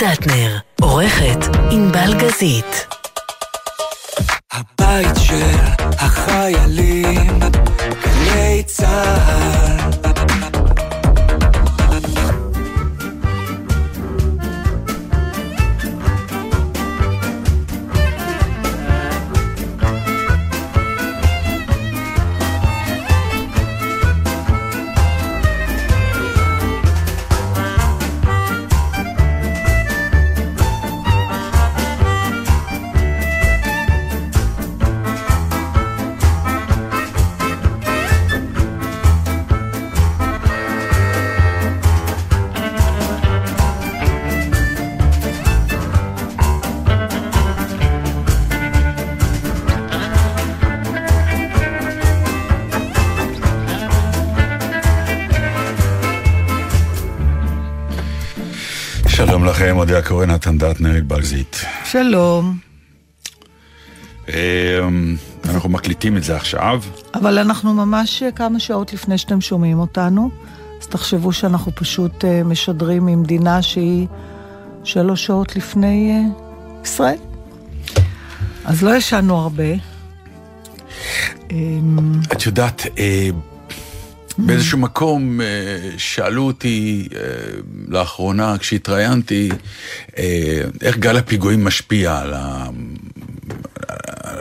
דטנר, עורכת ענבל גזית. הבית של החיילים, שלום. אמ, אנחנו מקליטים את זה עכשיו. אבל אנחנו ממש אה, כמה שעות לפני שאתם שומעים אותנו, אז תחשבו שאנחנו פשוט אה, משדרים ממדינה שהיא שלוש שעות לפני אה, ישראל. אז לא ישנו הרבה. את יודעת, באיזשהו מקום אה, שאלו אותי אה, לאחרונה, כשהתראיינתי, אה, איך גל הפיגועים משפיע על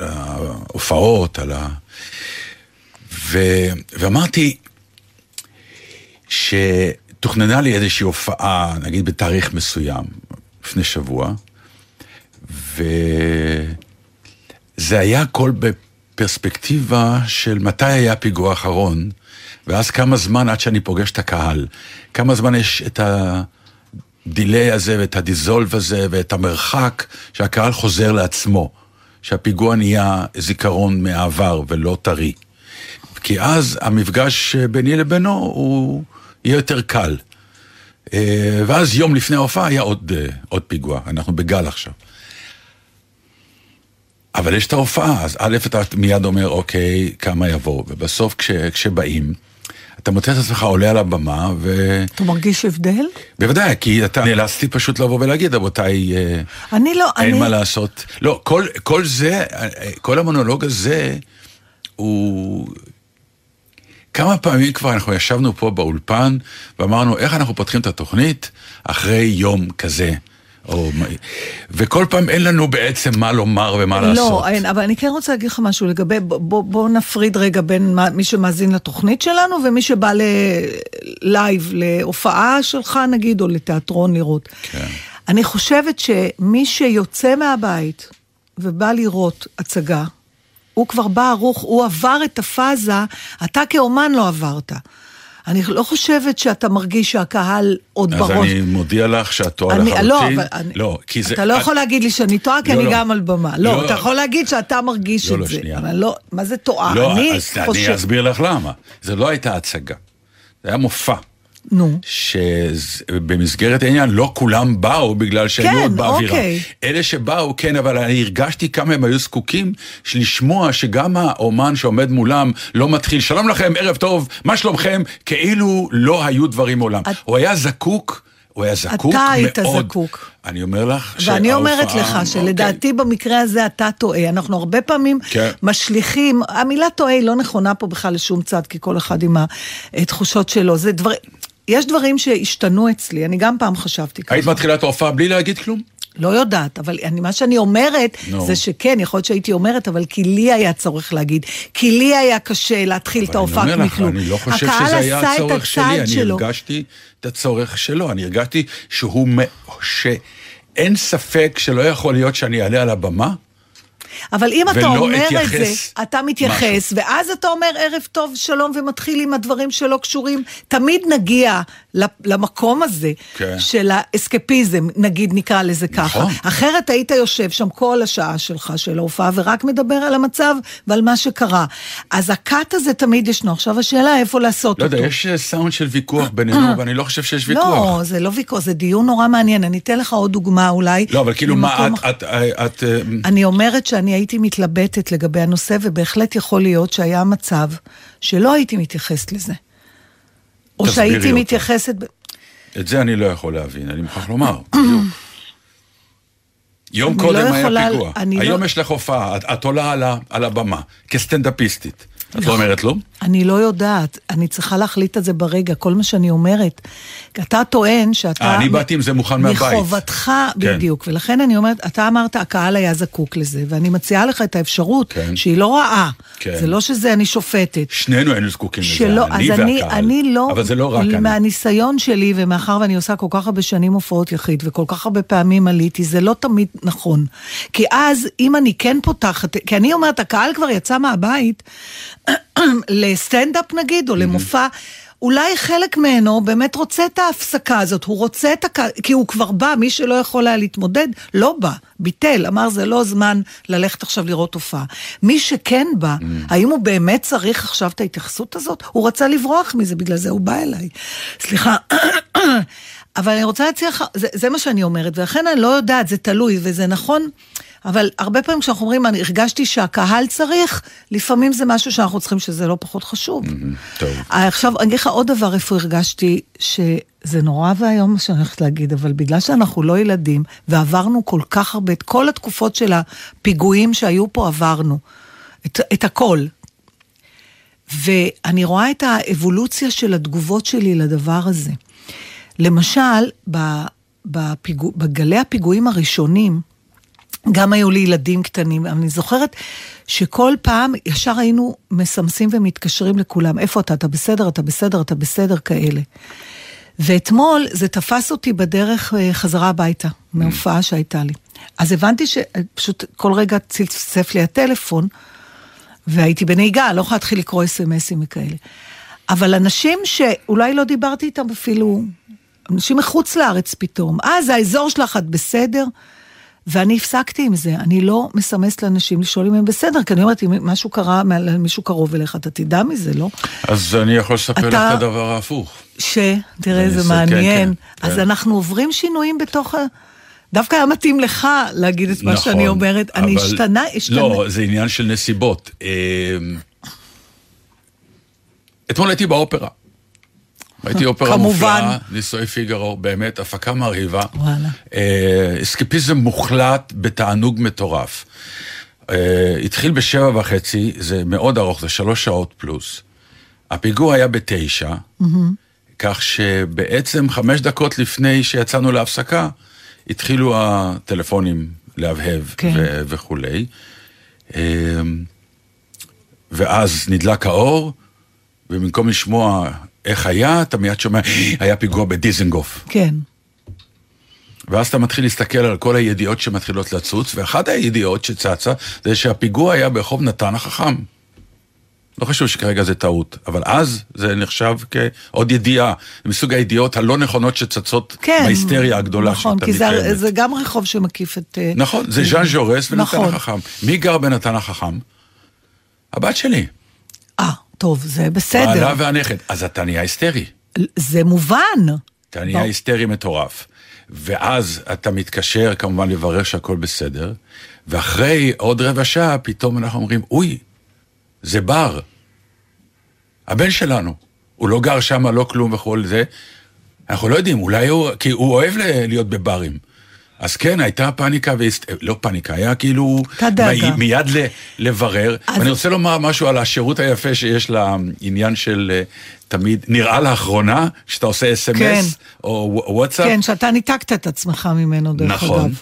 ההופעות, על ה... ו... ואמרתי שתוכננה לי איזושהי הופעה, נגיד בתאריך מסוים, לפני שבוע, וזה היה הכל בפרספקטיבה של מתי היה הפיגוע האחרון, ואז כמה זמן עד שאני פוגש את הקהל. כמה זמן יש את ה delay הזה ואת ה dissolve הזה ואת המרחק שהקהל חוזר לעצמו, שהפיגוע נהיה זיכרון מהעבר ולא טרי. כי אז המפגש ביני לבינו הוא יהיה יותר קל. אה, ואז יום לפני ההופעה היה עוד, אה, עוד פיגוע, אנחנו בגל עכשיו. אבל יש את ההופעה, אז א', אתה מיד אומר, אוקיי, כמה יבואו, ובסוף כש, כשבאים, אתה מוצא את עצמך עולה על הבמה, ו... אתה מרגיש הבדל? בוודאי, כי אתה נאלצתי פשוט לבוא ולהגיד, רבותיי, אה, אני לא, אין אני... מה לעשות. לא, כל, כל זה, אה, כל המונולוג הזה, הוא... כמה פעמים כבר אנחנו ישבנו פה באולפן ואמרנו איך אנחנו פותחים את התוכנית אחרי יום כזה. או... וכל פעם אין לנו בעצם מה לומר ומה לעשות. לא, אין, אבל אני כן רוצה להגיד לך משהו לגבי, בוא, בוא, נפריד רגע בין מי שמאזין לתוכנית שלנו ומי שבא ללייב, להופעה שלך נגיד, או לתיאטרון לראות. כן. אני חושבת שמי שיוצא מהבית ובא לראות הצגה, הוא כבר בא ערוך, הוא עבר את הפאזה, אתה כאומן לא עברת. אני לא חושבת שאתה מרגיש שהקהל עוד אז בראש. אני מודיע לך שאת טועה אני, לחלוטין. לא, אבל אני, לא, כי זה... אתה לא את- יכול להגיד לי שאני טועה, כי לא, אני לא. גם על במה. לא, לא. אתה יכול להגיד שאתה מרגיש לא, את לא, זה. שנייה. אבל לא, מה זה טועה? לא, אני אז אני חושב... אסביר לך למה. זה לא הייתה הצגה. זה היה מופע. נו. שבמסגרת העניין לא כולם באו בגלל שהיו כן, עוד באווירה. אוקיי. אלה שבאו, כן, אבל אני הרגשתי כמה הם היו זקוקים לשמוע שגם האומן שעומד מולם לא מתחיל, שלום לכם, ערב טוב, מה שלומכם? כאילו לא היו דברים מעולם. את- הוא היה זקוק, הוא היה זקוק אתה היית מאוד. זקוק. אני אומר לך ואני אומרת שההופעה- לך שלדעתי במקרה הזה אתה טועה. אנחנו הרבה פעמים כן. משליכים, המילה טועה היא לא נכונה פה בכלל לשום צד, כי כל אחד עם התחושות שלו. זה דברים, יש דברים שהשתנו אצלי, אני גם פעם חשבתי ככה. היית מתחילה את ההופעה בלי להגיד כלום? לא יודעת, אבל אני, מה שאני אומרת, נו. זה שכן, יכול להיות שהייתי אומרת, אבל כי לי היה צורך להגיד. כי לי היה קשה להתחיל את אבל ההופעה אני אומר לך, מכלום. אני לא חושב שזה היה הצורך שלי, אני שלו. הרגשתי את הצורך שלו, אני הרגשתי שהוא, מ- שאין ספק שלא יכול להיות שאני אעלה על הבמה, אבל אם אתה אומר את זה, אתייחס אתה מתייחס, ואז אתה אומר ערב טוב, שלום, ומתחיל עם הדברים שלא קשורים, תמיד נגיע למקום הזה כן. של האסקפיזם, נגיד נקרא לזה ככה. נכון. אחרת היית יושב שם כל השעה שלך של ההופעה ורק מדבר על המצב ועל מה שקרה. אז הקאט הזה תמיד ישנו. עכשיו השאלה איפה לעשות לא אותו. יודע, יש אה, סאונד של ויכוח בינינו, ואני לא חושב שיש ויכוח. לא, זה לא ויכוח, זה דיון נורא מעניין. אני אתן לך עוד דוגמה אולי. לא, אבל כאילו מה, את, את, את, את, אה, אני אומרת שאני הייתי מתלבטת לגבי הנושא, ובהחלט יכול להיות שהיה מצב שלא הייתי מתייחסת לזה. או שהייתי אותו. מתייחסת... את זה אני לא יכול להבין, אני מוכרח לומר, בדיוק. יום קודם לא היה יכולה- פיגוע. היום לא- יש לך הופעה, את- את עולה על על הבמה, כסטנדאפיסטית. את לא אומרת לא? אני לא יודעת, אני צריכה להחליט את זה ברגע, כל מה שאני אומרת. אתה טוען שאתה... אה, אני באתי עם זה מוכן מהבית. מחובתך, כן. בדיוק. ולכן אני אומרת, אתה אמרת, הקהל היה זקוק לזה, ואני מציעה לך את האפשרות, כן. שהיא לא רעה. כן. זה לא שזה אני שופטת. שנינו היינו זקוקים לזה, שלא, אני אז אני, והקהל. אני לא, אבל זה לא רק אני. מהניסיון שלי, ומאחר ואני עושה כל כך הרבה שנים הופעות יחיד, וכל כך הרבה פעמים עליתי, זה לא תמיד נכון. כי אז, אם אני כן פותחת, כי אני אומרת, הקהל כבר יצא מהבית לסטנדאפ נגיד, או למופע. אולי חלק ממנו באמת רוצה את ההפסקה הזאת, הוא רוצה את הקהל, כי הוא כבר בא, מי שלא יכול היה להתמודד, לא בא, ביטל, אמר זה לא זמן ללכת עכשיו לראות הופעה. מי שכן בא, האם הוא באמת צריך עכשיו את ההתייחסות הזאת? הוא רצה לברוח מזה, בגלל זה הוא בא אליי. סליחה. אבל אני רוצה להציע לך, זה, זה מה שאני אומרת, ולכן אני לא יודעת, זה תלוי, וזה נכון, אבל הרבה פעמים כשאנחנו אומרים, אני הרגשתי שהקהל צריך, לפעמים זה משהו שאנחנו צריכים שזה לא פחות חשוב. טוב. עכשיו, אני אגיד לך עוד דבר איפה הרגשתי שזה נורא ואיום מה שאני הולכת להגיד, אבל בגלל שאנחנו לא ילדים, ועברנו כל כך הרבה, את כל התקופות של הפיגועים שהיו פה עברנו, את, את הכל. ואני רואה את האבולוציה של התגובות שלי לדבר הזה. למשל, בפיגוע, בגלי הפיגועים הראשונים, גם היו לי ילדים קטנים, אני זוכרת שכל פעם ישר היינו מסמסים ומתקשרים לכולם, איפה אתה? אתה בסדר? אתה בסדר? אתה בסדר? כאלה. ואתמול זה תפס אותי בדרך אה, חזרה הביתה, מהופעה שהייתה לי. אז הבנתי שפשוט כל רגע צלצף לי הטלפון, והייתי בנהיגה, לא יכולה להתחיל לקרוא אס.אם.אסים וכאלה. אבל אנשים שאולי לא דיברתי איתם אפילו, אנשים מחוץ לארץ פתאום, אה, זה האזור שלך, את בסדר? ואני הפסקתי עם זה, אני לא מסמסת לאנשים לשאול אם הם בסדר, כי אני אומרת, אם משהו קרה למישהו קרוב אליך, אתה תדע מזה, לא? אז אני יכול לספר לך אתה- את הדבר ההפוך. ש... תראה, אני זה אעשה- מעניין. כן, כן, אז כן. אנחנו עוברים שינויים בתוך ה... דווקא היה מתאים לך להגיד את מה נכון, שאני אומרת. אני אבל- השתנה, השתנה. לא, זה עניין של נסיבות. אמ, אתמול הייתי באופרה. הייתי אופרה. מופלאה, נישואי פיגארו, באמת, הפקה מרהיבה. וואלה. אה, אסקפיזם מוחלט בתענוג מטורף. אה, התחיל בשבע וחצי, זה מאוד ארוך, זה שלוש שעות פלוס. הפיגוע היה בתשע, כך שבעצם חמש דקות לפני שיצאנו להפסקה, התחילו הטלפונים להבהב כן. ו- וכולי. אה, ואז נדלק האור, ובמקום לשמוע איך היה, אתה מיד שומע, היה פיגוע בדיזנגוף. כן. ואז אתה מתחיל להסתכל על כל הידיעות שמתחילות לצוץ, ואחת הידיעות שצצה זה שהפיגוע היה ברחוב נתן החכם. לא חשוב שכרגע זה טעות, אבל אז זה נחשב כעוד ידיעה, מסוג הידיעות הלא נכונות שצצות כן. בהיסטריה הגדולה נכון, כי שתמיד זה, קיימת. זה גם רחוב שמקיף את... אה, נכון, זה ז'אן ז'ורס ונתן נכון. החכם. מי גר בנתן החכם? הבת שלי. טוב, זה בסדר. בעלה והנכד. אז אתה נהיה היסטרי. זה מובן. אתה נהיה לא. היסטרי מטורף. ואז אתה מתקשר כמובן לברר שהכל בסדר, ואחרי עוד רבע שעה פתאום אנחנו אומרים, אוי, זה בר. הבן שלנו. הוא לא גר שם, לא כלום וכל זה. אנחנו לא יודעים, אולי הוא, כי הוא אוהב להיות בברים. אז כן, הייתה פאניקה, והסת... לא פאניקה, היה כאילו... הייתה. מי- מיד ל... לברר. אז- ואני רוצה לומר משהו על השירות היפה שיש לעניין של אה, תמיד, נראה לאחרונה, שאתה עושה אס.אם.אס, כן. או וואטסאפ. כן, שאתה ניתקת את עצמך ממנו, דרך נכון. אגב.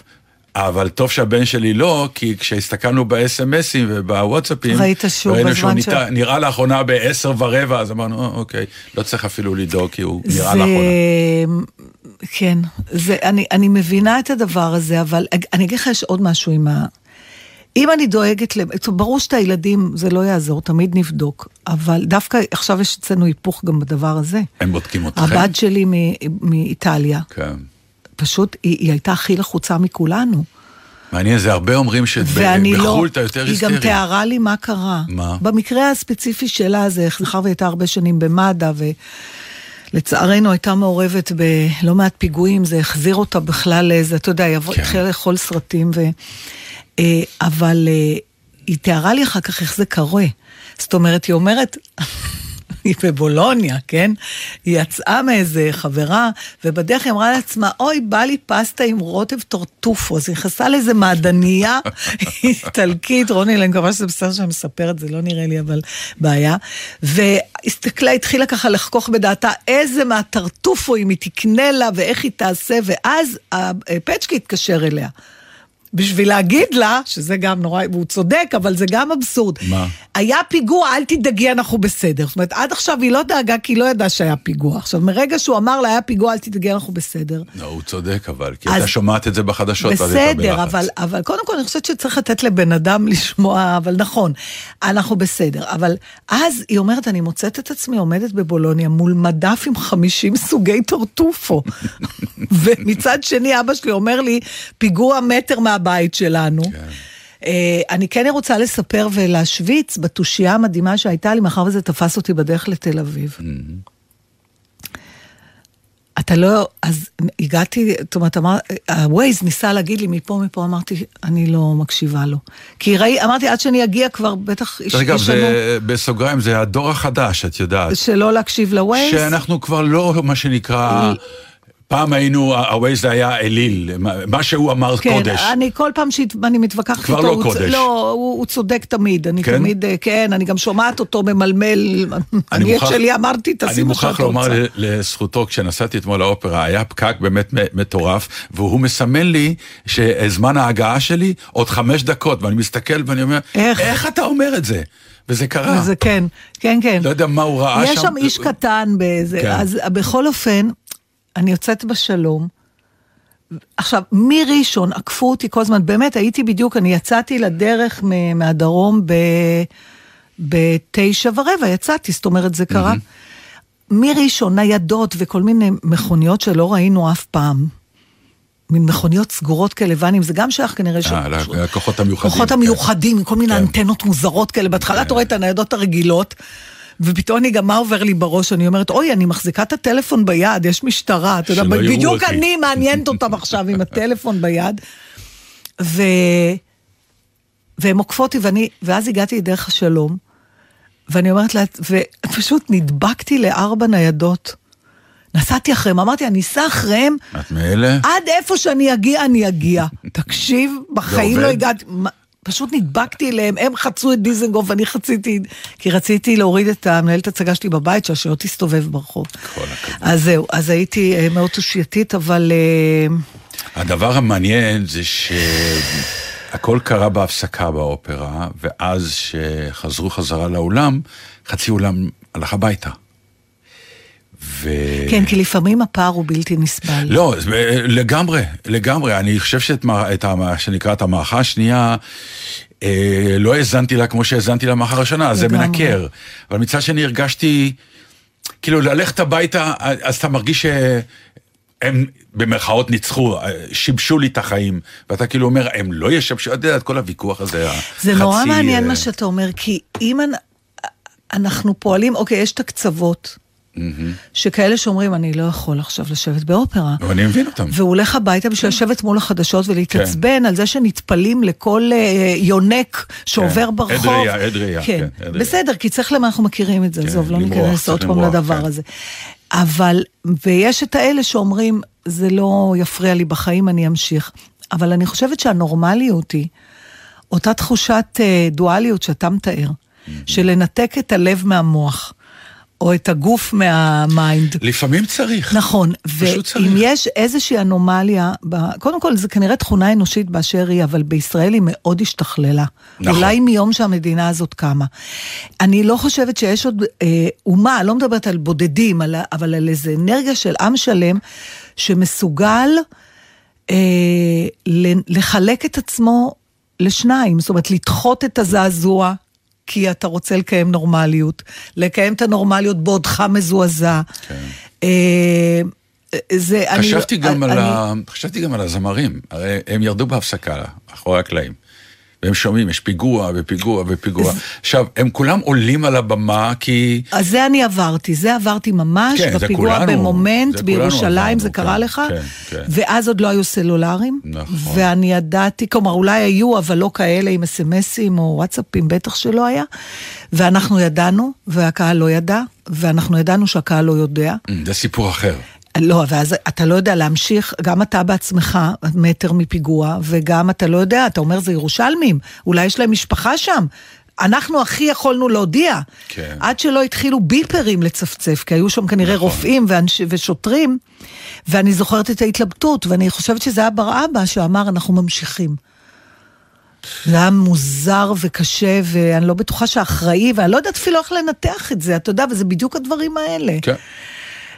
אבל טוב שהבן שלי לא, כי כשהסתכלנו ב-SMSים ובוואטסאפים, ראית שוב ראינו בזמן שהוא ניתן, נראה לאחרונה בעשר ורבע, אז אמרנו, "אה, אוקיי, לא צריך אפילו לדאוג, כי הוא נראה זה... לאחרונה. כן, זה, אני, אני מבינה את הדבר הזה, אבל אני אגיד לך, יש עוד משהו עם ה... אם אני דואגת, ברור שאת הילדים, זה לא יעזור, תמיד נבדוק, אבל דווקא עכשיו יש אצלנו היפוך גם בדבר הזה. הם בודקים אתכם. הבת שלי מ- מאיטליה, כן. פשוט, היא, היא הייתה הכי לחוצה מכולנו. מעניין, זה הרבה אומרים ואני לא... שבחו"ל אתה יותר היא היסטרי. גם תיארה לי מה קרה. מה? במקרה הספציפי שלה, זה מאחר והיא הייתה הרבה שנים במד"א, ולצערנו הייתה מעורבת בלא מעט פיגועים, זה החזיר אותה בכלל לאיזה, אתה יודע, היא כן. התחילה לאכול סרטים, ו... אה, אבל אה, היא תיארה לי אחר כך איך זה קורה. זאת אומרת, היא אומרת... היא בבולוניה, כן? היא יצאה מאיזה חברה, ובדרך היא אמרה לעצמה, אוי, בא לי פסטה עם רוטב טורטופו. אז היא נכנסה לאיזה מעדניה איטלקית, רוני, אני מקווה שזה בסדר שאני מספרת, זה לא נראה לי אבל בעיה. והסתכלה, התחילה ככה לחכוך בדעתה איזה מהטרטופו אם היא תקנה לה ואיך היא תעשה, ואז הפצ'קי התקשר אליה. בשביל להגיד לה, שזה גם נורא, והוא צודק, אבל זה גם אבסורד. מה? היה פיגוע, אל תדאגי, אנחנו בסדר. זאת אומרת, עד עכשיו היא לא דאגה כי היא לא ידעה שהיה פיגוע. עכשיו, מרגע שהוא אמר לה, היה פיגוע, אל תדאגי, אנחנו בסדר. לא, הוא צודק אבל, כי אז- אתה שומעת את זה בחדשות. ואז אתה בסדר, בלחץ. אבל, אבל קודם כל אני חושבת שצריך לתת לבן אדם לשמוע, אבל נכון, אנחנו בסדר. אבל אז היא אומרת, אני מוצאת את עצמי עומדת בבולוניה מול מדף עם 50 סוגי טורטופו. ומצד שני, אבא שלי אומר לי, פיגוע מטר מהבית שלנו. אה, אני כן רוצה לספר ולהשוויץ בתושייה המדהימה שהייתה לי, מאחר וזה תפס אותי בדרך לתל אביב. אתה לא, אז הגעתי, זאת אומרת, אמר, הווייז ניסה להגיד לי מפה, מפה, אמרתי, אני לא מקשיבה לו. כי ראי, אמרתי, עד שאני אגיע כבר, בטח יש אגב, יש זה, בסוגריים, זה הדור החדש, את יודעת. שלא להקשיב לווייז. שאנחנו כבר לא, מה שנקרא, פעם היינו, ה-Waze זה היה אליל, מה- שהוא אמר כן, קודש. אני כל פעם שאני מתווכחת כבר איתו, לא הוא קודש. לא, הוא, הוא צודק תמיד, אני כן? תמיד, אה, כן, אני גם שומעת אותו ממלמל, אני את מוכרח- שלי אמרתי, תעשי אני מה מוכרח שאת לומר רוצה. ל- לזכותו, כשנסעתי אתמול לאופרה, היה פקק באמת מטורף, והוא מסמן לי שזמן ההגעה שלי עוד חמש דקות, ואני מסתכל ואני אומר, איך? איך אתה אומר את זה? וזה קרה. וזה כן, כן, כן. לא יודע מה הוא ראה שם. יש שם איש קטן באיזה, כן. אז בכל אופן, אני יוצאת בשלום. עכשיו, מראשון עקפו אותי כל הזמן, באמת, הייתי בדיוק, אני יצאתי לדרך מהדרום ב... בתשע ורבע, יצאתי, זאת אומרת, זה קרה. מראשון, ניידות וכל מיני מכוניות שלא ראינו אף פעם. מין מכוניות סגורות כאלה, ואנים, זה גם שייך כנראה ש... אה, לכוחות המיוחדים. הכוחות כן. המיוחדים, עם כל מיני כן. אנטנות מוזרות כאלה. בהתחלה אתה רואה את הניידות הרגילות, ופתאום אני גם, מה עובר לי בראש? אני אומרת, אוי, אני מחזיקה את הטלפון ביד, יש משטרה, אתה יודע, בדיוק אותי." אני מעניינת אותם עכשיו עם הטלפון ביד. ו... והן עוקפות אותי, ואני, ואז הגעתי לדרך השלום, ואני אומרת לה, ופשוט נדבקתי לארבע ניידות. נסעתי אחריהם, אמרתי, אני אסע אחריהם, את מאלה? עד איפה שאני אגיע, אני אגיע. תקשיב, בחיים? לא הגעתי, פשוט נדבקתי אליהם, הם חצו את דיזנגוף, אני חציתי, כי רציתי להוריד את המנהלת הצגה שלי בבית, שלה, שלא תסתובב ברחוב. כל הכבוד. אז זהו, אז הייתי אה, מאוד תושייתית, אבל... אה, הדבר המעניין זה שהכל קרה בהפסקה באופרה, ואז שחזרו חזרה לאולם, חצי אולם הלך הביתה. ו... כן, כי לפעמים הפער הוא בלתי נסבל. לא, זה- לגמרי, לגמרי. אני חושב שאת מה את ה- מה שנקרא את המערכה השנייה, אה, לא האזנתי לה כמו שהאזנתי לה הראשונה, אז זה. מנקר. אבל מצד שני הרגשתי, כאילו ללכת הביתה, אז אתה מרגיש שהם במרכאות ניצחו, שיבשו לי את החיים. ואתה כאילו אומר, הם לא ישבשו, אתה יודע, את כל הוויכוח הזה, זה החצי, נורא מעניין אה, מה שאתה אומר, כי אם אנ- אנחנו פועלים, אוקיי, יש את הקצוות, שכאלה שאומרים, אני לא יכול עכשיו לשבת באופרה. אני מבין אותם. והוא הולך הביתה בשביל לשבת מול החדשות כן. ולהתעצבן על זה שנטפלים לכל אה, יונק שעובר כן, ברחוב. עד ראייה, עד ראייה, כן, כן. בסדר, כי צריך למה אנחנו מכירים את זה, כן, עזוב, לא ניכנס עוד פעם לדבר כן. הזה. אבל, ויש את האלה שאומרים, זה לא יפריע לי בחיים, אני אמשיך. אבל אני חושבת שהנורמליות היא אותה תחושת אה, דואליות שאתה מתאר, של לנתק את הלב מהמוח, או את הגוף מה mind. לפעמים צריך. נכון, פשוט צריך. ואם יש איזושהי אנומליה, ב- קודם כל זה כנראה תכונה אנושית באשר היא, אבל בישראל היא מאוד השתכללה. נכון. אולי מיום שהמדינה הזאת קמה. אני לא חושבת שיש עוד אה, אומה, לא מדברת על בודדים, על, אבל על איזה אנרגיה של עם שלם, שמסוגל אה, לחלק את עצמו לשניים, זאת אומרת, לדחות את הזעזוע. כי אתה רוצה לקיים נורמליות, לקיים את הנורמליות בעודך מזועזע. כן. אה, זה, אני, חשבתי גם, אני, על ה... חשבתי גם על הזמרים, הרי הם ירדו בהפסקה, אחורי הקלעים. והם שומעים, יש פיגוע ופיגוע ופיגוע. עכשיו, הם כולם עולים על הבמה כי... אז זה אני עברתי, זה עברתי ממש, כן, זה בפיגוע כולנו, במומנט זה בירושלים, עברנו, זה קרה כן, לך? כן, כן. ואז עוד לא היו סלולרים. נכון. ואני ידעתי, כלומר, אולי היו, אבל לא כאלה עם אס.אם.אסים או וואטסאפים, בטח שלא היה. ואנחנו ידענו, והקהל לא ידע, ואנחנו ידענו שהקהל לא יודע. זה סיפור אחר. לא, ואז אתה לא יודע להמשיך, גם אתה בעצמך מטר מפיגוע, וגם אתה לא יודע, אתה אומר זה ירושלמים, אולי יש להם משפחה שם. אנחנו הכי יכולנו להודיע, כן. עד שלא התחילו ביפרים לצפצף, כי היו שם כנראה נכון. רופאים ואנש, ושוטרים, ואני זוכרת את ההתלבטות, ואני חושבת שזה היה בר אבא שאמר, אנחנו ממשיכים. זה היה מוזר וקשה, ואני לא בטוחה שאחראי, ואני לא יודעת אפילו איך לנתח את זה, אתה יודע, וזה בדיוק הדברים האלה. כן.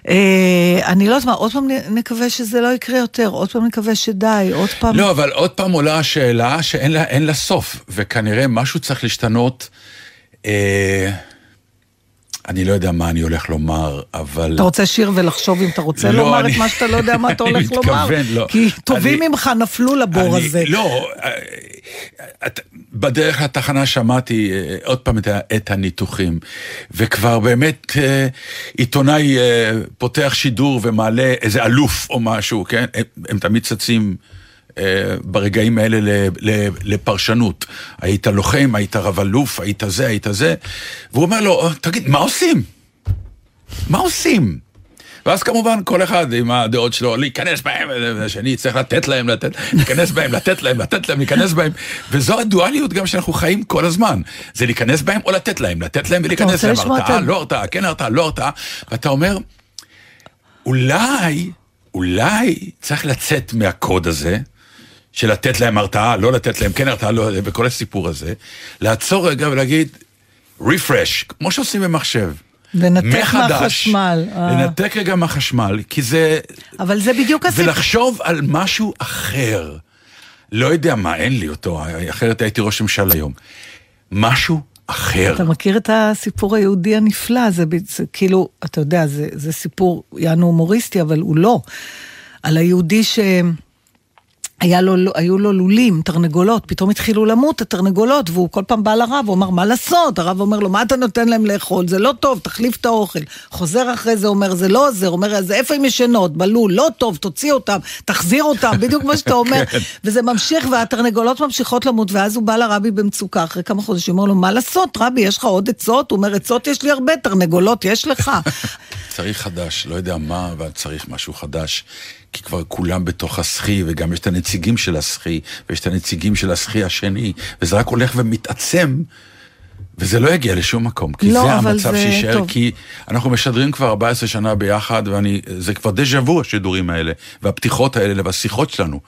אה, אני לא יודעת מה, עוד פעם נקווה שזה לא יקרה יותר, עוד פעם נקווה שדי, עוד פעם... לא, אבל עוד פעם עולה השאלה שאין לה, לה סוף, וכנראה משהו צריך להשתנות. אה, אני לא יודע מה אני הולך לומר, אבל... אתה רוצה שיר ולחשוב אם אתה רוצה לא, לומר אני- את מה שאתה לא יודע מה אתה אני הולך לומר? מתכוון, לא. כי טובים אני- ממך נפלו לבור אני- הזה. לא, אה, את- בדרך לתחנה שמעתי אה, עוד פעם את הניתוחים, וכבר באמת אה, עיתונאי פותח שידור ומעלה איזה אלוף או משהו, כן? הם, הם תמיד צצים. אה, ברגעים האלה לפרשנות. היית לוחם, היית רב אלוף, היית זה, היית זה. והוא אומר לו, תגיד, מה עושים? מה עושים? ואז כמובן כל אחד עם הדעות שלו, להיכנס בהם, והשני צריך לתת להם, לתת, להיכנס בהם, לתת להם, לתת להם, להיכנס בהם, וזו הדואליות גם שאנחנו חיים כל הזמן. זה להיכנס בהם או לתת להם, לתת להם ולהיכנס להם, הרתעה, לא הרתעה, כן הרתעה, לא הרתעה, ואתה אומר, אולי, אולי צריך לצאת מהקוד הזה, של לתת להם הרתעה, לא לתת להם, כן הרתעה, לא, וכל הסיפור הזה, לעצור רגע ולהגיד, רפרש, כמו שעושים במחשב. לנתק מהחשמל, אה. לנתק רגע מהחשמל, כי זה... אבל זה בדיוק הסיפור. ולחשוב על משהו אחר. לא יודע מה, אין לי אותו, אחרת הייתי ראש ממשלה היום. משהו אחר. אתה מכיר את הסיפור היהודי הנפלא, זה, זה כאילו, אתה יודע, זה, זה סיפור יענו הומוריסטי, אבל הוא לא. על היהודי ש... היה לו, היו לו לולים, תרנגולות, פתאום התחילו למות התרנגולות, והוא כל פעם בא לרב, הוא אמר, מה לעשות? הרב אומר לו, מה אתה נותן להם לאכול? זה לא טוב, תחליף את האוכל. חוזר אחרי זה, אומר, זה לא עוזר, אומר, אז איפה הם ישנות? בלול, לא טוב, תוציא אותם, תחזיר אותם, בדיוק מה שאתה אומר. וזה ממשיך, והתרנגולות ממשיכות למות, ואז הוא בא לרבי במצוקה, אחרי כמה חודשים, אומר לו, מה לעשות, רבי, יש לך עוד עצות? הוא אומר, עצות יש לי הרבה, תרנגולות יש לך. צריך חדש, לא יודע מה, אבל צריך משהו חדש. כי כבר כולם בתוך הסחי, וגם יש את הנציגים של הסחי, ויש את הנציגים של הסחי השני, וזה רק הולך ומתעצם, וזה לא יגיע לשום מקום. כי לא, זה המצב זה שיישאר, טוב. כי אנחנו משדרים כבר 14 שנה ביחד, וזה כבר דז'ה וו השידורים האלה, והפתיחות האלה, והשיחות שלנו.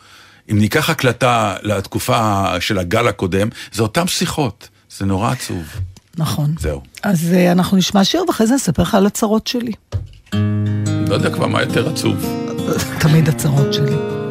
אם ניקח הקלטה לתקופה של הגל הקודם, זה אותן שיחות. זה נורא עצוב. נכון. זהו. אז אה, אנחנו נשמע שיר, ואחרי זה נספר לך על הצרות שלי. לא יודע כבר מה יותר עצוב. תמיד הצרות שלי.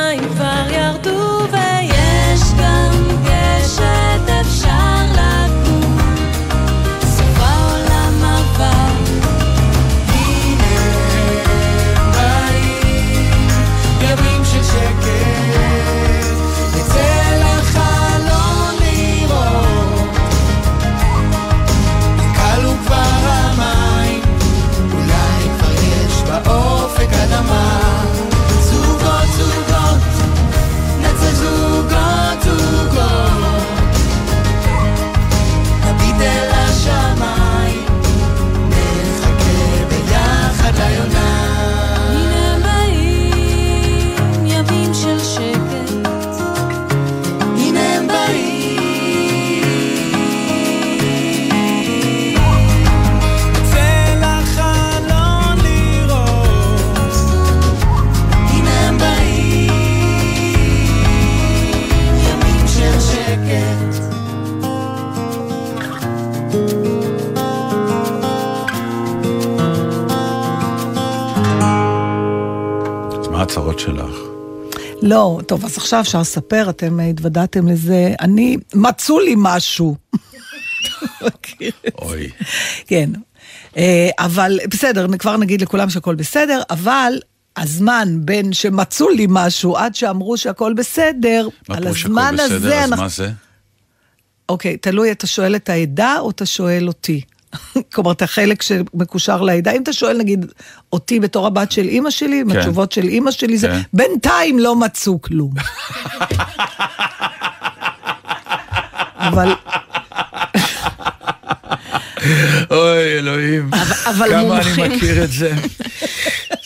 המים כבר ירדו שלך? לא, טוב, אז עכשיו אפשר לספר, אתם אה, התוודעתם לזה. אני, מצאו לי משהו. אוי. כן. אה, אבל בסדר, כבר נגיד לכולם שהכל בסדר, אבל הזמן בין שמצאו לי משהו עד שאמרו שהכל בסדר, מה על פירוש הזמן הכל בסדר? הזה אז אנחנו... מה זה? אוקיי, תלוי, אתה שואל את העדה או אתה שואל אותי? כלומר, את החלק שמקושר לעדה. אם אתה שואל, נגיד, אותי בתור הבת של אימא שלי, עם כן. התשובות של אימא שלי, זה כן. בינתיים לא מצאו כלום. אבל אוי, אלוהים. כמה אני מכיר את זה.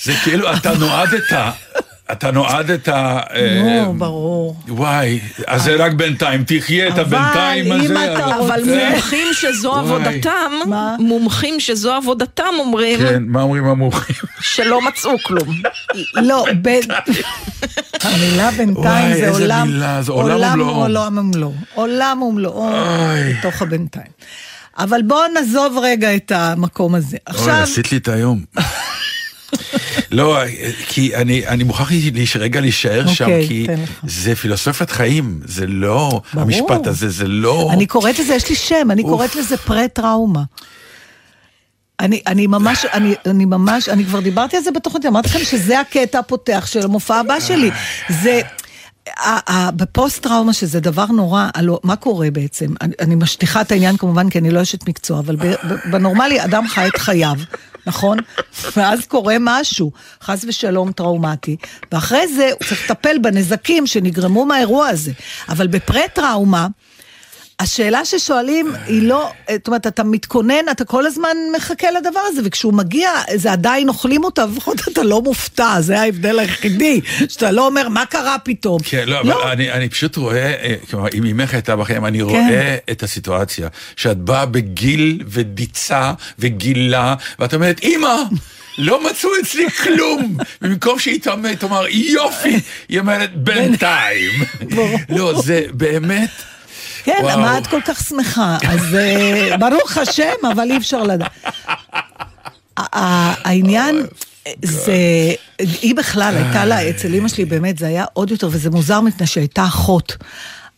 זה כאילו, אתה נועדת, אתה נועדת... אה, נו, ברור. וואי, אז זה רק בינתיים, תחיה את אבל הבינתיים אם הזה. אתה אז- אבל זה- מומחים שזו. עבודתם, מה? מומחים שזו עבודתם אומרים כן, מה אומרים המומחים? שלא מצאו כלום. לא, בין... המילה בינתיים וואי, זה איזה עולם... מילה, זה עולם ומלואו. עולם ומלואו. עולם ומלואו אוי. בתוך הבינתיים. אבל בואו נעזוב רגע את המקום הזה. אוי, עכשיו, עשית לי את היום. לא, כי אני, אני מוכרח להיש- רגע להישאר שם, אוקיי, כי. זה פילוסופיית חיים, זה לא, ברור. המשפט הזה, זה לא... אני קוראת לזה, יש לי שם, אני אוף. קוראת לזה פרה-טראומה. אני, אני ממש, אני, אני ממש, אני כבר דיברתי על זה בתוכנית, אמרתי לכם שזה הקטע הפותח של המופע הבא שלי. זה... ה- ה- בפוסט-טראומה, שזה דבר נורא, הלוא, מה קורה בעצם? אני, אני משטיחה את העניין כמובן, כי אני לא אשת מקצוע, אבל בנורמלי אדם חי את חייו, נכון? ואז קורה משהו, חס ושלום טראומטי, ואחרי זה הוא צריך לטפל בנזקים שנגרמו מהאירוע הזה. אבל בפרה-טראומה, השאלה ששואלים היא לא, זאת אומרת, אתה מתכונן, אתה כל הזמן מחכה לדבר הזה, וכשהוא מגיע, זה עדיין אוכלים אותה, לפחות אתה לא מופתע, זה ההבדל היחידי, שאתה לא אומר, מה קרה פתאום? כן, לא, אבל אני, אני פשוט רואה, אה, כלומר, אם אמך הייתה בחיים, אני רואה את הסיטואציה, שאת באה בגיל ודיצה וגילה, ואת אומרת, אמא! לא מצאו אצלי כלום! במקום שהיא תאמר, יופי! היא אומרת, בינתיים. לא, זה באמת... כן, וואו. מה את כל כך שמחה? אז אה, ברוך השם, אבל אי אפשר לדעת. ה- ה- העניין... זה, היא בכלל הייתה לה, אצל אימא שלי באמת זה היה עוד יותר, וזה מוזר מפני שהייתה אחות.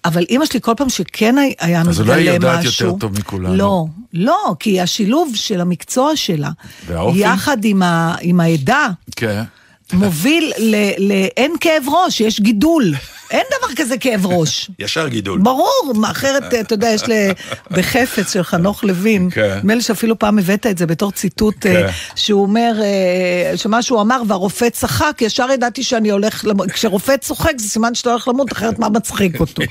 אבל אימא שלי כל פעם שכן היה- היה אז אולי היא יודעת משהו... יותר טוב מכולנו. לא, לא, כי השילוב של המקצוע שלה, והאופי? יחד עם, ה, עם העדה, כן. מוביל ל, ל... אין כאב ראש, יש גידול. אין דבר כזה כאב ראש. ישר גידול. ברור, אחרת, אתה יודע, יש. בחפץ של חנוך לוין, כן. נדמה לי שאפילו פעם הבאת את זה בתור ציטוט, אה, כן. שהוא אומר, אה, שמה שהוא אמר, והרופא צחק, ישר ידעתי שאני הולך למות. כשרופא צוחק זה סימן שאתה הולך למות, אחרת מה מצחיק אותו?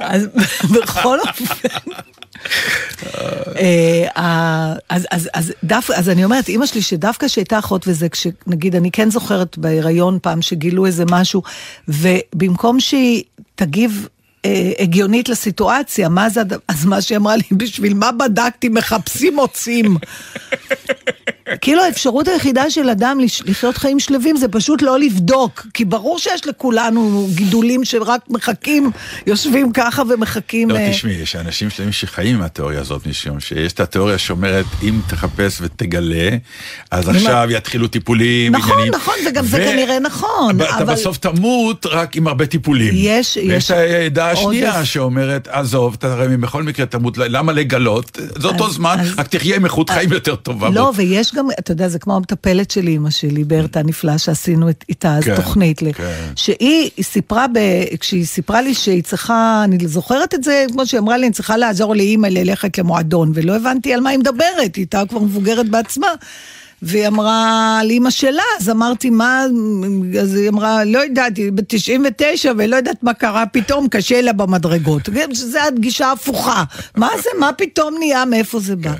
אז בכל אופן... אה, אז, אז, אז, דווקא, אז אני אומרת, אימא שלי שדווקא שהייתה אחות וזה, כשנגיד, אני כן זוכרת בהיריון פעם שגילו איזה משהו, ובמקום שהיא תגיב אה, הגיונית לסיטואציה, מה זה, אז מה שהיא אמרה לי, בשביל מה בדקתי, מחפשים מוצאים. כאילו האפשרות היחידה של אדם לחיות חיים שלווים זה פשוט לא לבדוק, כי ברור שיש לכולנו גידולים שרק מחכים, יושבים ככה ומחכים... לא, אה, תשמעי, יש אנשים שלמים שחיים עם התיאוריה הזאת, משום שיש את התיאוריה שאומרת, אם תחפש ותגלה, אז עכשיו יתחילו טיפולים, נכון. נכון, וגם זה כנראה נכון, אתה בסוף תמות רק עם הרבה טיפולים. יש- ויש יש את העדה השנייה. שאומרת, עזוב, אתה הרי בכל מקרה תמות, למה לגלות? זה אותו זמן, רק תחיה עם איכות חיים יותר טובה. לא. ויש גם, אתה יודע, זה כמו המטפלת שלי, אמא שלי, בארתה הנפלאה, שעשינו את- איתה אז כן, תוכנית. כן. שהיא היא סיפרה, ב, כשהיא סיפרה לי שהיא צריכה, אני זוכרת את זה, כמו שהיא אמרה לי, אני צריכה לעזור לאימא ללכת למועדון, ולא הבנתי על מה היא מדברת, היא הייתה כבר מבוגרת בעצמה. והיא אמרה לאימא שלה, אז אמרתי, מה, אז היא אמרה, לא יודעת, היא בת 99 ולא יודעת מה קרה פתאום, קשה לה במדרגות. שזה הגישה ההפוכה. מה זה, מה פתאום נהיה, מאיפה זה בא?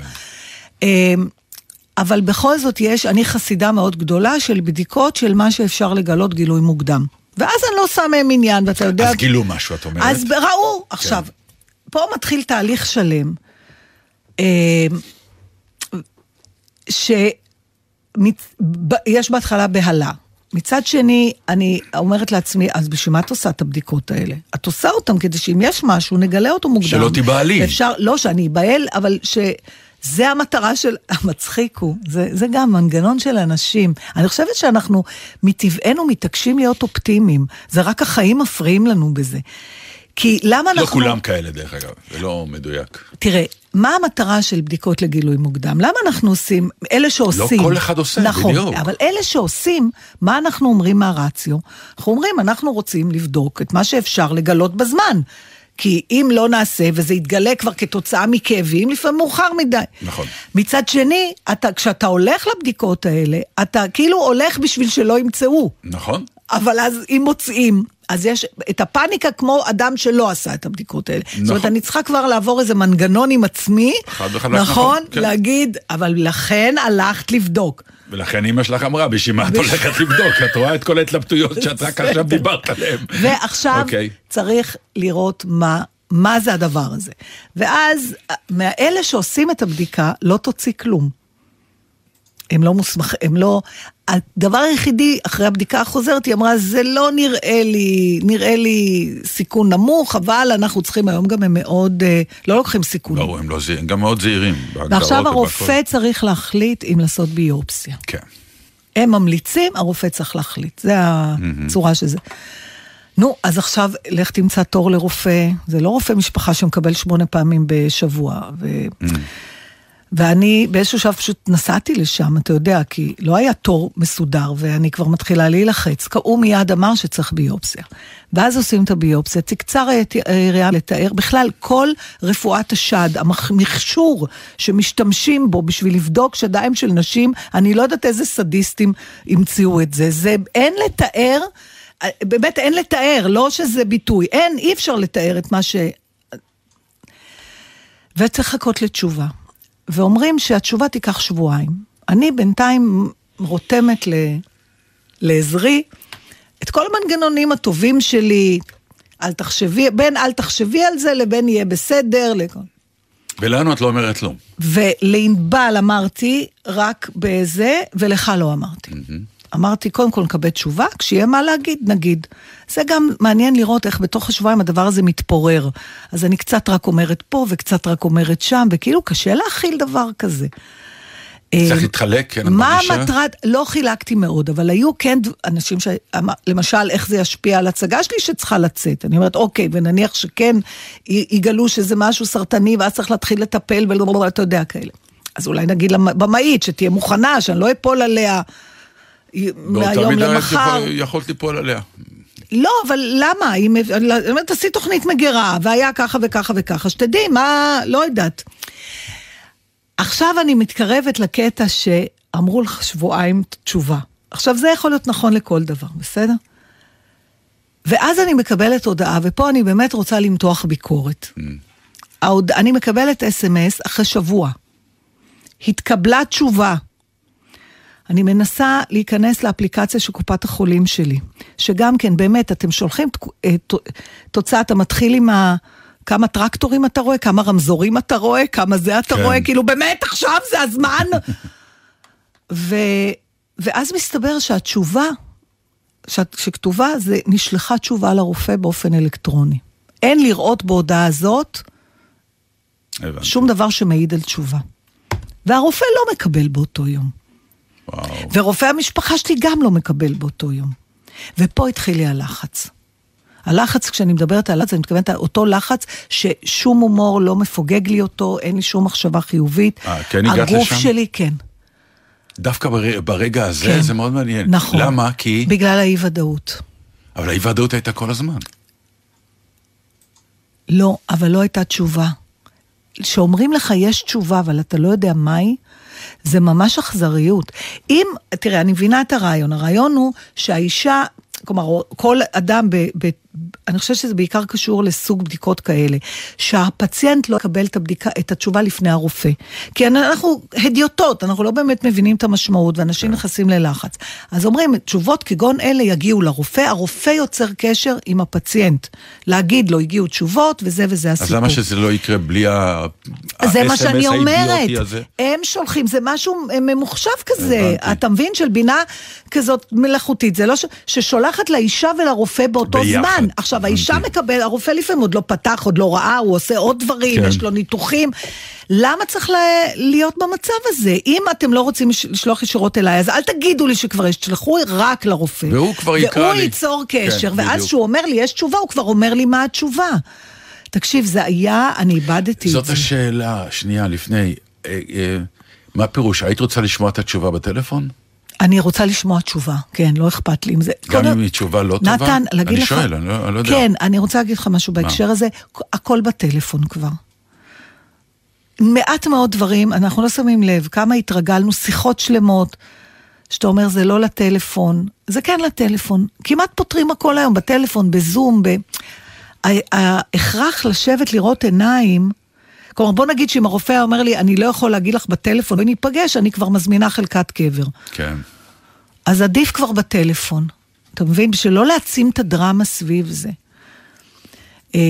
אבל בכל זאת יש, אני חסידה מאוד גדולה של בדיקות של מה שאפשר לגלות גילוי מוקדם. ואז אני לא עושה מהם עניין, ואתה יודע... אז גילו משהו, את אומרת? אז ראו, עכשיו, פה מתחיל תהליך שלם, אמ, שיש בהתחלה בהלה. מצד שני, אני אומרת לעצמי, אז בשביל מה את עושה את הבדיקות האלה? את עושה אותן כדי שאם יש משהו, נגלה אותו מוקדם. שלא תיבהלי. אפשר, לא שאני אבהל, אבל שזה המטרה של, המצחיק הוא, זה, זה גם מנגנון של אנשים. אני חושבת שאנחנו מטבענו מתעקשים להיות אופטימיים, זה רק החיים מפריעים לנו בזה. כי למה לא אנחנו... כולם כאלה, דרך אגב, זה לא מדויק. תראה, מה המטרה של בדיקות לגילוי מוקדם? למה אנחנו עושים, אלה שעושים... לא כל אחד עושה, נכון, בדיוק. אבל אלה שעושים, מה אנחנו אומרים מהרציו? אנחנו אומרים, אנחנו רוצים לבדוק את מה שאפשר לגלות בזמן. כי אם לא נעשה, וזה יתגלה כבר כתוצאה מכאבים, לפעמים מאוחר מדי. נכון. מצד שני, אתה, כשאתה הולך לבדיקות האלה, אתה כאילו הולך בשביל שלא ימצאו. נכון? אבל אז אם מוצאים, אז יש את הפאניקה כמו אדם שלא עשה את הבדיקות האלה. זאת אומרת, נכון. אני צריכה כבר לעבור איזה מנגנון עם עצמי, חד וחלק, נכון? נכון, כן. להגיד, אבל לכן הלכת לבדוק. ולכן אימא שלך אמרה, בשביל מה את הולכת לבדוק? את רואה את כל ההתלבטויות שאת רק עכשיו דיברת עליהן. ועכשיו אוקיי. צריך לראות מה, מה זה הדבר הזה. ואז, מאלה שעושים את הבדיקה, לא תוציא כלום. הם לא מוסמכים, הם לא... הדבר היחידי, אחרי הבדיקה החוזרת, היא אמרה, זה לא נראה לי, נראה לי סיכון נמוך, אבל אנחנו צריכים, היום גם הם מאוד, אה, לא לוקחים סיכונים. ברור, הם לא זהירים, הם גם מאוד זהירים. ועכשיו. הרופא צריך להחליט אם לעשות ביופסיה. כן. הם ממליצים, הרופא צריך להחליט. זה הצורה שזה. נו, אז עכשיו לך תמצא תור לרופא, זה לא רופא משפחה שמקבל שמונה פעמים בשבוע. ו... ואני באיזשהו שלב פשוט נסעתי לשם, אתה יודע, כי לא היה תור מסודר, ואני כבר מתחילה להילחץ. הוא מיד אמר שצריך ביופסיה. ואז עושים את הביופסיה, תקצר היריעה לתאר, בכלל, כל רפואת השד, המכשור שמשתמשים בו בשביל לבדוק שדיים של נשים, אני לא יודעת איזה סדיסטים המציאו את זה. זה אין לתאר, באמת אין לתאר, לא שזה ביטוי, אין, אי אפשר לתאר את מה ש... וצריך לחכות לתשובה. ואומרים שהתשובה תיקח שבועיים. אני בינתיים רותמת ל... לעזרי את כל המנגנונים הטובים שלי, אל תחשבי, בין אל תחשבי על זה לבין יהיה בסדר. לכל... ולנו את לא אומרת כלום. ולענבל אמרתי רק בזה, ולך לא אמרתי. אמרתי, קודם כל נקבל תשובה, כשיהיה מה להגיד, נגיד. זה גם מעניין לראות איך בתוך השבועיים הדבר הזה מתפורר. אז אני קצת רק אומרת פה, וקצת רק אומרת שם, וכאילו קשה להכיל דבר כזה. צריך אה, להתחלק, כן, מה מרגישה? המטרת, לא חילקתי מאוד, אבל היו כן אנשים ש... למשל, איך זה ישפיע על הצגה שלי שצריכה לצאת. אני אומרת, אוקיי, ונניח שכן יגלו שזה משהו סרטני, ואז צריך להתחיל לטפל, ולא, אתה יודע, כאלה. אז אולי נגיד לבמאית שתהיה מוכנה, שאני לא אפול עליה. באותה מהיום מידה למחר. יכול- יכולת ליפול עליה. לא, אבל למה? אם, אומרת, תעשי תוכנית מגירה, והיה ככה וככה וככה, שתדעי, מה, לא יודעת. עכשיו אני מתקרבת לקטע שאמרו לך שבועיים תשובה. עכשיו, זה יכול להיות נכון לכל דבר, בסדר? ואז אני מקבלת הודעה, ופה אני באמת רוצה למתוח ביקורת. ההוד... אני מקבלת אס.אם.אס אחרי שבוע. התקבלה תשובה. אני מנסה להיכנס לאפליקציה של קופת החולים שלי, שגם כן, באמת, אתם שולחים אה, תוצאה, אתה מתחיל עם ה... כמה טרקטורים אתה רואה, כמה רמזורים אתה רואה, כמה זה אתה כן. רואה, כאילו באמת עכשיו זה הזמן. ו... ואז מסתבר שהתשובה שאת- שכתובה זה נשלחה תשובה לרופא באופן אלקטרוני. אין לראות בהודעה הזאת הבנתי. שום דבר שמעיד על תשובה. והרופא לא מקבל באותו יום. וואו. ורופא המשפחה שלי גם לא מקבל באותו יום. ופה התחיל לי הלחץ. הלחץ, כשאני מדברת על לחץ, אני מתכוונת על אותו לחץ ששום הומור לא מפוגג לי אותו, אין לי שום מחשבה חיובית. אה, כן הגעת הגוף לשם? שלי, כן. דווקא בר- ברגע הזה כן. זה מאוד מעניין. נכון. למה? כי... בגלל האי-ודאות. אבל האי ודאות הייתה כל הזמן. לא, אבל לא הייתה תשובה. כשאומרים לך יש תשובה, אבל אתה לא יודע מהי, זה ממש אכזריות. אם, תראה, אני מבינה את הרעיון. הרעיון הוא שהאישה, כלומר, כל אדם, ב, ב, אני חושבת שזה בעיקר קשור לסוג בדיקות כאלה, שהפציינט לא יקבל את, הבדיקה, את התשובה לפני הרופא. כי אנחנו הדיוטות, אנחנו לא באמת מבינים את המשמעות, ואנשים נכנסים ללחץ. אז אומרים, תשובות כגון אלה יגיעו לרופא, הרופא יוצר קשר עם הפציינט. להגיד לו, הגיעו תשובות, וזה וזה הסיפור. אז למה שזה לא יקרה בלי ה... זה מה שאני אומרת. הם שולחים, זה משהו ממוחשב כזה. אתה מבין? של בינה כזאת מלאכותית. זה לא ש... ששולחת לאישה ולרופא באותו ביחד. זמן. עכשיו, האישה. מקבל, הרופא לפעמים עוד לא פתח, עוד לא ראה, הוא עושה עוד דברים, כן. יש לו ניתוחים. למה צריך. להיות במצב הזה? אם אתם לא רוצים לש- לשלוח ישירות אליי, אז אל תגידו לי שכבר יש, תשלחו רק לרופא. והוא כבר יקרא והוא לי. ייצור קשר, כן, ואז בדיוק. כשהוא אומר לי, יש תשובה, הוא כבר אומר לי מה התשובה. תקשיב, זה היה, אני איבדתי את זאת זה. השאלה, שנייה, לפני. אה, אה, מה הפירוש? היית רוצה לשמוע את התשובה בטלפון? אני רוצה לשמוע תשובה, כן, לא אכפת לי עם זה. גם אם היא תשובה לא טובה? נתן, להגיד לך... שואל, אני לא- אני לא יודע. כן, אני רוצה להגיד לך משהו בהקשר הזה, הכל בטלפון כבר. מעט מאוד דברים, אנחנו לא שמים לב, כמה התרגלנו, שיחות שלמות, שאתה אומר זה לא לטלפון, זה כן לטלפון. כמעט פותרים הכל היום, בטלפון, בזום, ב... ההכרח לשבת לראות עיניים, כלומר בוא נגיד שאם הרופא היה אומר לי, אני לא יכול להגיד לך בטלפון, בואי ניפגש, אני כבר מזמינה חלקת קבר. כן. אז עדיף כבר בטלפון. אתה מבין? בשביל לא להעצים את הדרמה סביב זה. אה,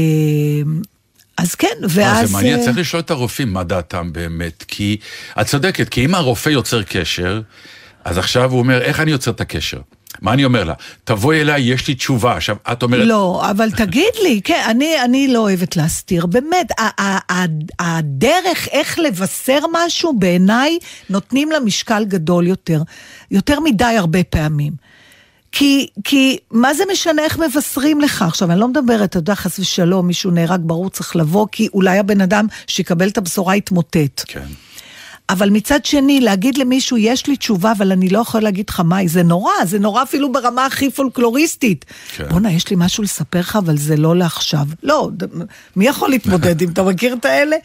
אז כן, אה, ואז... זה מעניין, אה, צריך לשאול את הרופאים מה דעתם באמת, כי את צודקת, כי אם הרופא יוצר קשר, אז עכשיו הוא אומר, איך אני יוצר את הקשר? מה אני אומר לה? תבואי אליי, יש לי תשובה. עכשיו, את אומרת, לא, אבל תגיד לי, כן, אני, אני לא אוהבת להסתיר, באמת, הדרך איך לבשר משהו, בעיניי, נותנים לה משקל גדול יותר. יותר מדי הרבה פעמים. כי, כי מה זה משנה איך מבשרים לך? עכשיו, אני לא מדברת, אתה יודע, חס ושלום, מישהו נהרג, ברור צריך לבוא, כי אולי הבן אדם שיקבל את הבשורה יתמוטט. כן. אבל מצד שני, להגיד למישהו, יש לי תשובה, אבל אני לא יכול להגיד לך מהי, זה נורא, זה נורא אפילו ברמה הכי פולקלוריסטית. כן. בואנה, יש לי משהו לספר לך, אבל זה לא לעכשיו. לא, מי יכול להתמודד אם אתה מכיר את האלה?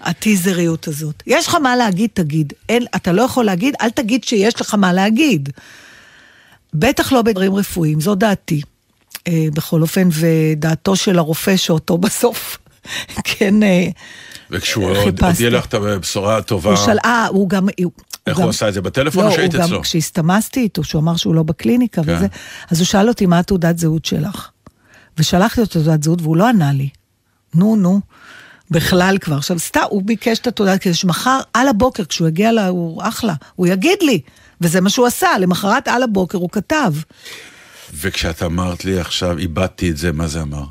הטיזריות הזאת. יש לך מה להגיד, תגיד. אין, אתה לא יכול להגיד, אל תגיד שיש לך מה להגיד. בטח לא בדברים רפואיים, זו דעתי. אה, בכל אופן, ודעתו של הרופא שאותו בסוף, כן, אה, וכשהוא עוד. הודיע לך את הבשורה הטובה, הוא שאל, אה, הוא גם... הוא איך גם- הוא עשה את זה? בטלפון לא, או שהיית הוא אצלו? גם, כשהסתמסתי איתו, שהוא אמר שהוא לא בקליניקה כן. וזה, אז הוא שאל אותי מה התעודת זהות שלך. ושלחתי לו את התעודת זהות והוא לא ענה לי. נו, נו. בכלל כבר. עכשיו, סתם, הוא ביקש את התעודה, כדי שמחר, על הבוקר, כשהוא יגיע ל... הוא אחלה, הוא יגיד לי. וזה מה שהוא עשה, למחרת על הבוקר הוא כתב. וכשאת אמרת לי עכשיו, איבדתי את זה, מה זה אמר?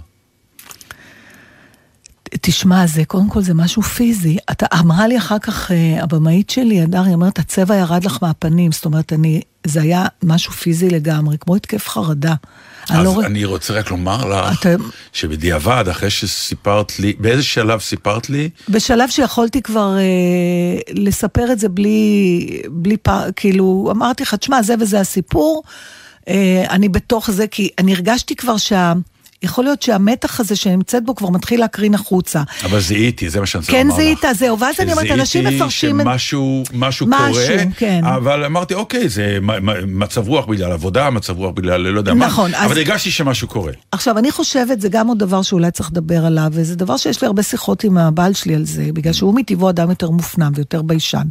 תשמע, זה קודם כל זה משהו פיזי. אתה, אמרה לי אחר כך, אה, הבמאית שלי, הדר, היא אומרת, הצבע ירד לך מהפנים. זאת אומרת, אני, זה היה משהו פיזי לגמרי, כמו התקף חרדה. אני אז לא ר- אני רוצה רק לומר לך, אתה- שבדיעבד, אחרי שסיפרת לי, באיזה שלב סיפרת לי, בשלב שיכולתי כבר אה, לספר את זה בלי, בלי פ... כאילו, אמרתי לך, תשמע, זה וזה הסיפור, אה, אני בתוך זה, כי אני הרגשתי כבר שה... יכול להיות שהמתח הזה שאני נמצאת בו כבר מתחיל להקרין החוצה. אבל זיהיתי, זה מה שאני רוצה כן, לומר לך. זיהית, זהו, ואז אני אומרת, אנשים מפרשים את- שמשהו משהו משהו, קורה, כן. אבל אמרתי, אוקיי, זה מצב רוח בגלל עבודה, מצב רוח בגלל לא יודע מה, נכון, אז- אבל הרגשתי שמשהו קורה. עכשיו, אני חושבת, זה גם עוד דבר שאולי צריך לדבר עליו, וזה דבר שיש לי הרבה שיחות עם הבעל שלי על זה, בגלל שהוא מטבעו אדם יותר מופנם ויותר ביישן.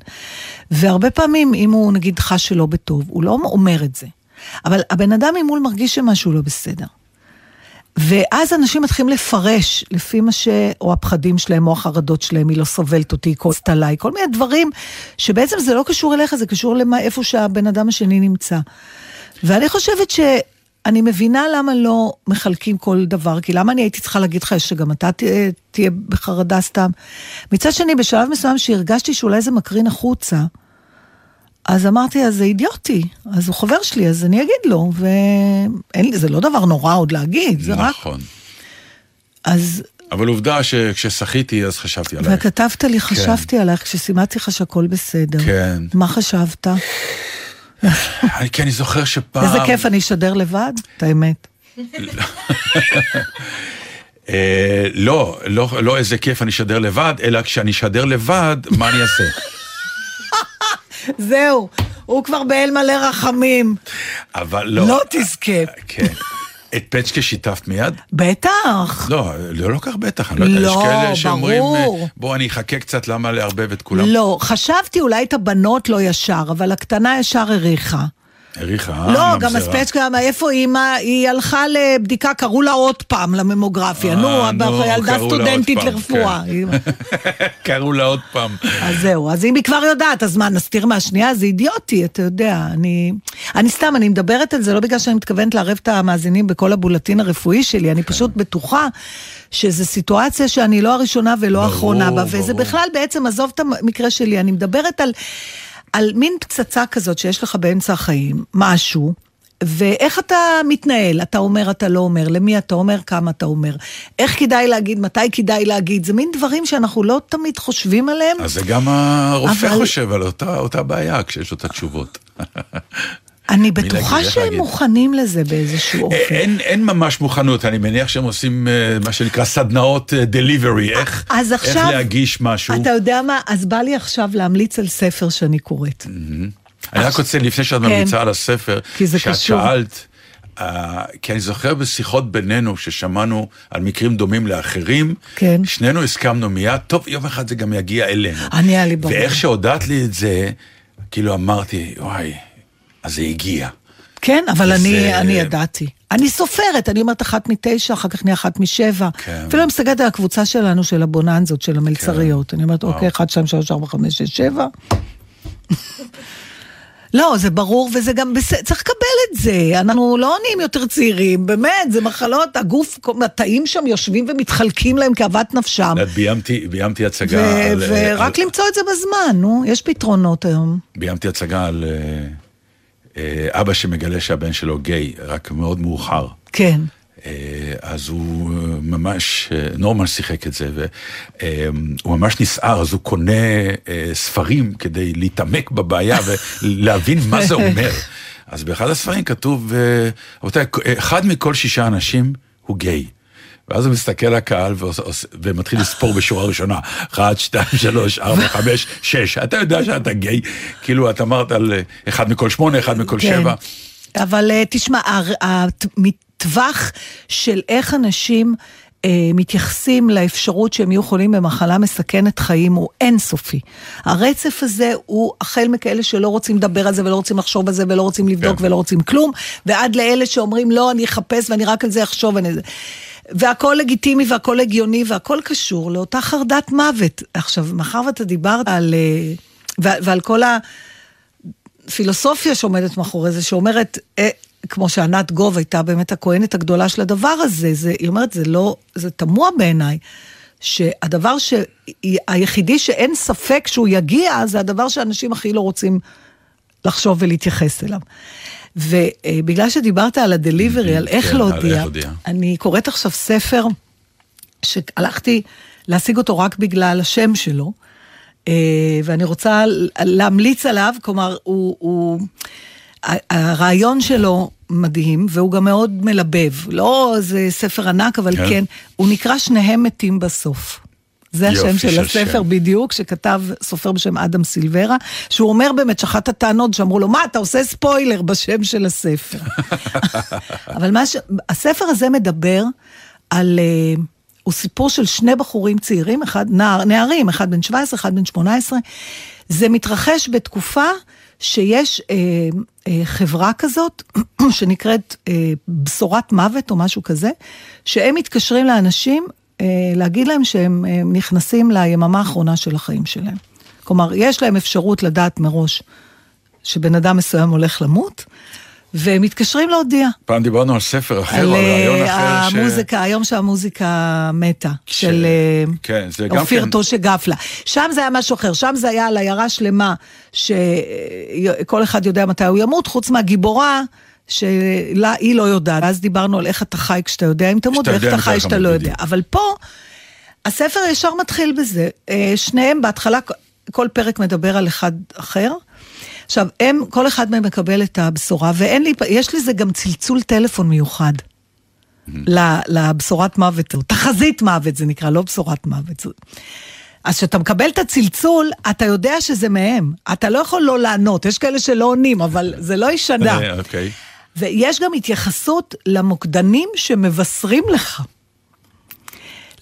והרבה פעמים, אם הוא נגיד חש שלא בטוב, הוא לא אומר את זה. אבל הבן אדם ממול מרגיש שמשהו לא בסדר. ואז אנשים מתחילים לפרש לפי מה ש... או הפחדים שלהם, או החרדות שלהם, היא לא סובלת אותי, היא כועסת עליי, כל מיני דברים שבעצם זה לא קשור אליך, זה קשור למה, איפה שהבן אדם השני נמצא. ואני חושבת שאני מבינה למה לא מחלקים כל דבר, כי למה אני הייתי צריכה להגיד לך שגם אתה תהיה, תהיה בחרדה סתם. מצד שני, בשלב מסוים שהרגשתי שאולי זה מקרין החוצה, אז אמרתי, אז זה אידיוטי, אז הוא חבר שלי, אז אני אגיד לו, וזה לא דבר נורא עוד להגיד, זה רק... נכון. אז, אבל עובדה שכששחיתי אז חשבתי עלייך. וכתבת לי, חשבתי עלייך, כשסימדתי לך שהכל בסדר. כן. מה חשבת? כי אני זוכר שפעם... איזה כיף אני אשדר לבד, את האמת. אה, לא, לא, לא איזה כיף אני אשדר לבד, אלא כשאני אשדר לבד, מה אני אעשה? זהו, הוא כבר באל מלא רחמים. אבל לא. לא תזכה. כן. את פצ'קה שיתפת מיד? בטח. לא, לא, לא כך בטח, אני לא יודע, לא, יש כאלה שאומרים, בוא אני אחכה קצת, למה לערבב את כולם? לא, חשבתי אולי את הבנות לא ישר, אבל הקטנה ישר הריחה. העריכה, אה? לא, גם. הספצ'קה, איפה אימא? היא הלכה לבדיקה, קראו לה עוד פעם לממוגרפיה. אה, נו, ילדה סטודנטית לרפואה. כן. קראו לה עוד פעם. אז זהו, אז אם היא כבר יודעת, אז מה, נסתיר מהשנייה? זה אידיוטי, אתה יודע. אני, אני סתם, אני מדברת על זה לא בגלל שאני מתכוונת לערב את המאזינים בכל הבולטין הרפואי שלי, אני פשוט בטוחה שזו סיטואציה שאני לא הראשונה ולא האחרונה בה, וזה. בכלל בעצם, עזוב את המקרה שלי, אני מדברת על, על מין פצצה כזאת שיש לך באמצע החיים, משהו. ואיך אתה מתנהל? אתה אומר, אתה לא אומר, למי אתה אומר, כמה אתה אומר. איך כדאי להגיד, מתי כדאי להגיד, זה מין דברים שאנחנו לא תמיד חושבים עליהם. אז זה גם הרופא אבל- חושב על אותה, אותה בעיה כשיש לו את התשובות. אני בטוחה איך שהם להגיד? מוכנים לזה באיזשהו אופן. אין, אין ממש מוכנות, אני מניח שהם עושים אה, מה שנקרא סדנאות דליברי, איך, אז איך עכשיו, להגיש משהו. אתה יודע מה, אז בא לי עכשיו להמליץ על ספר שאני קוראת. אני רק רוצה, לפני שאת כן. ממליצה על הספר, כי זה שאת קשור. שאלת, אה, כי אני זוכר בשיחות בינינו, ששמענו על מקרים דומים לאחרים, כן. שנינו הסכמנו מיד, טוב, יום אחד זה גם יגיע אלינו. אני, היה לי ברור. ואיך שהודעת לי את זה, כאילו אמרתי, וואי, אז זה הגיע. כן, אבל אני, אני ידעתי. אני סופרת, אני אומרת אחת מתשע, אחר כך נהיה אחת משבע. כן. אפילו אני מסתכלת על הקבוצה שלנו, של הבוננזות, של המלצריות. אני אומרת, אוקיי, אחת, שתיים, שלוש, ארבע, חמש, שש, שבע. לא, זה ברור, וזה גם בסדר, צריך לקבל את זה. אנחנו לא נהיים יותר צעירים, באמת, זה מחלות, הגוף, התאים שם יושבים ומתחלקים להם כאוות נפשם. ביימתי, ביימתי ו- הצגה על... ורק על- למצוא את זה בזמן, נו, יש פתרונות היום. ביימתי הצגה על אה, אה, אבא שמגלה שהבן שלו גיי, רק מאוד מאוחר. כן. אה, אז הוא אה, ממש, אה, נורמן שיחק את זה, והוא ממש נסער, אז הוא קונה אה, ספרים כדי להתעמק בבעיה ולהבין מה זה אומר. אז באחד הספרים כתוב, אה, רבותיי, אחד מכל שישה אנשים הוא גיי. ואז הוא מסתכל לקהל ומתחיל לספור בשורה ראשונה, אחת, שתיים, שלוש, ארבע, חמש, שש, אתה יודע שאתה גיי, כאילו את אמרת על אה, אחד מכל שמונה, אחד מכל כן. שבע. אבל אה, תשמע, הטווח של איך אנשים אה, מתייחסים לאפשרות שהם יהיו חולים במחלה מסכנת חיים הוא אינסופי. הרצף הזה הוא החל מכאלה שלא רוצים לדבר על זה ולא רוצים לחשוב על זה ולא רוצים לבדוק כן. ולא רוצים כלום, ועד לאלה שאומרים לא, אני אחפש ואני רק על זה אחשוב. ואני... זה." והכל לגיטימי והכל הגיוני והכל קשור לאותה חרדת מוות. עכשיו, מאחר ואתה דיברת על... אה, ועל כל ה... פילוסופיה שעומדת מאחורי זה, שאומרת, אה, כמו שענת גוב הייתה באמת הכהנת הגדולה של הדבר הזה, זה, היא אומרת, זה לא, זה תמוה בעיניי, שהדבר ש... היחידי שאין ספק שהוא יגיע, זה הדבר שאנשים הכי לא רוצים לחשוב ולהתייחס אליו. ובגלל שדיברת על הדליברי, על איך כן, להודיע, איך להודיע. אני קוראת עכשיו ספר שהלכתי להשיג אותו רק בגלל השם שלו, אה, ואני רוצה להמליץ עליו, כלומר, הוא, הוא, הרעיון שלו מדהים, והוא גם מאוד מלבב. לא איזה ספר ענק, אבל כן. כן, הוא נקרא שניהם מתים בסוף. זה השם יופי של של הספר שם. בדיוק, שכתב סופר בשם אדם סילברה, שהוא אומר באמת שאחת הטענות שאמרו לו, מה, אתה עושה ספוילר בשם של הספר. אבל מה ש... הספר הזה מדבר על... אה, הוא סיפור של שני בחורים צעירים, אחד, נער, נערים, אחד בן 17, אחד בן 18. זה מתרחש בתקופה שיש אה, אה, חברה כזאת, שנקראת אה, בשורת מוות או משהו כזה, שהם מתקשרים לאנשים להגיד להם שהם אה, נכנסים ליממה האחרונה של החיים שלהם. כלומר, יש להם אפשרות לדעת מראש שבן אדם מסוים הולך למות, והם מתקשרים להודיע. פעם דיברנו על ספר אחר, על על רעיון אה, אחר. ש- המוזיקה, היום שהמוזיקה מתה, ש- של אה, כן, אופיר כן- טושה גפלה. שם זה היה משהו אחר, שם זה היה על עיירה שלמה, שכל אחד יודע מתי הוא ימות, חוץ מהגיבורה. שהיא לא יודעת, אז דיברנו על איך אתה חי כשאתה יודע אם תמות, ואיך אתה חי כשאתה אתה לא יודע. אבל פה, הספר ישר מתחיל בזה. אה, שניהם בהתחלה, כל פרק מדבר על אחד אחר. עכשיו, הם, כל אחד מהם מקבל את הבשורה, ואין לי, יש לזה גם צלצול טלפון מיוחד. ל- לבשורת מוות, או תחזית מוות זה נקרא, לא בשורת מוות. אז כשאתה מקבל את הצלצול, אתה יודע שזה מהם. אתה לא יכול לא לענות, יש כאלה שלא עונים, אבל זה לא ישנה. אה, אוקיי. ויש גם התייחסות למוקדנים שמבשרים לך.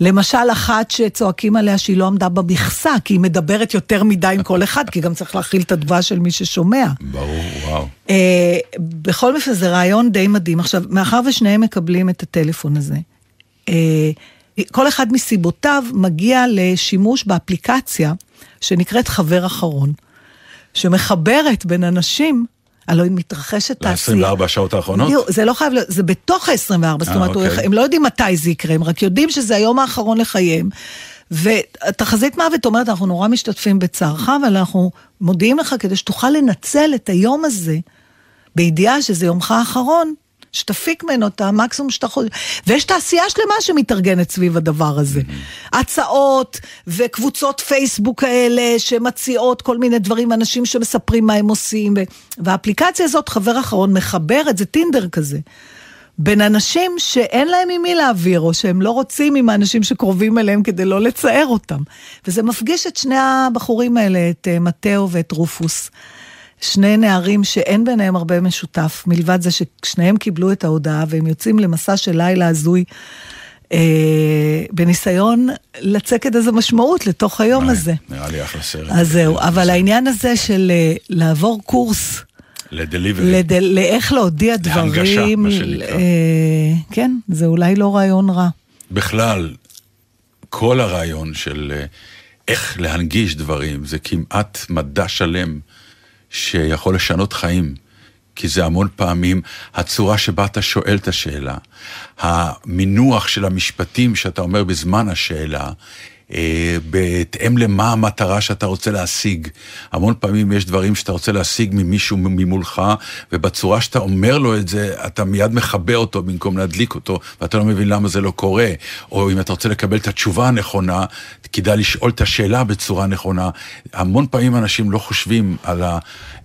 למשל, אחת שצועקים עליה שהיא לא עמדה במכסה, כי היא מדברת יותר מדי עם כל אחד, כי גם צריך להכיל את התגובה של מי ששומע. ברור, וואו. אה, בכל מקרה, זה רעיון די מדהים. עכשיו, מאחר ושניהם מקבלים את הטלפון הזה, אה, כל אחד מסיבותיו מגיע לשימוש באפליקציה שנקראת חבר אחרון, שמחברת בין אנשים, הלוא היא מתרחשת תעשייה. ל-24 השעות האחרונות? בדיוק, זה לא חייב להיות, זה בתוך ה-24, זאת אה, אומרת, הוא- אוקיי. הם לא יודעים מתי זה יקרה, הם רק יודעים שזה היום האחרון לחייהם. ותחזית מוות אומרת, אנחנו נורא משתתפים בצערך, אבל אנחנו מודיעים לך כדי שתוכל לנצל את היום הזה, בידיעה שזה יומך האחרון, שתפיק ממנו את המקסימום שאתה יכול. ויש תעשייה שלמה שמתארגנת סביב הדבר הזה. הצעות וקבוצות פייסבוק כאלה שמציעות כל מיני דברים, אנשים שמספרים מה הם עושים. ו... והאפליקציה הזאת, חבר אחרון, מחברת, זה טינדר כזה. בין אנשים שאין להם עם מי להעביר, או שהם לא רוצים עם האנשים שקרובים אליהם כדי לא לצער אותם. וזה מפגיש את שני הבחורים האלה, את אה, מתאו ואת רופוס. שני נערים שאין ביניהם הרבה משותף, מלבד זה ששניהם קיבלו את ההודעה והם יוצאים למסע של לילה הזוי, אה, בניסיון לצקת איזו משמעות לתוך היום וואי, הזה. נראה לי אחלה סרט. אז זהו, אבל העניין הזה של אה, לעבור קורס, לדליברי. לד... לאיך להודיע להנגשה, דברים, מה שנקרא. אה, כן, זה אולי לא רעיון רע. בכלל, כל הרעיון של אה, איך להנגיש דברים, זה כמעט מדע שלם שיכול לשנות חיים. כי זה המון פעמים הצורה שבה אתה שואל את השאלה, המינוח של המשפטים שאתה אומר בזמן השאלה, בהתאם למה המטרה שאתה רוצה להשיג. המון פעמים יש דברים שאתה רוצה להשיג ממישהו ממולך, ובצורה שאתה אומר לו את זה, אתה מיד מכבה אותו במקום להדליק אותו, ואתה לא מבין למה זה לא קורה. או אם אתה רוצה לקבל את התשובה הנכונה, כדאי לשאול את השאלה בצורה נכונה. המון פעמים אנשים לא חושבים על ה...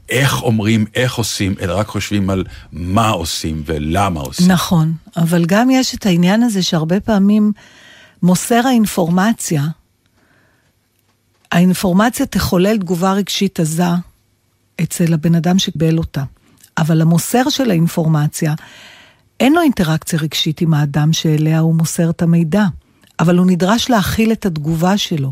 איך אומרים, איך עושים, אלא רק חושבים על מה עושים ולמה עושים. נכון, אבל גם יש את העניין הזה שהרבה פעמים מוסר האינפורמציה, האינפורמציה תחולל תגובה רגשית עזה אצל הבן אדם שקיבל אותה. אבל המוסר של האינפורמציה, אין לו אינטראקציה רגשית עם האדם שאליה הוא מוסר את המידע, אבל הוא נדרש להכיל את התגובה שלו.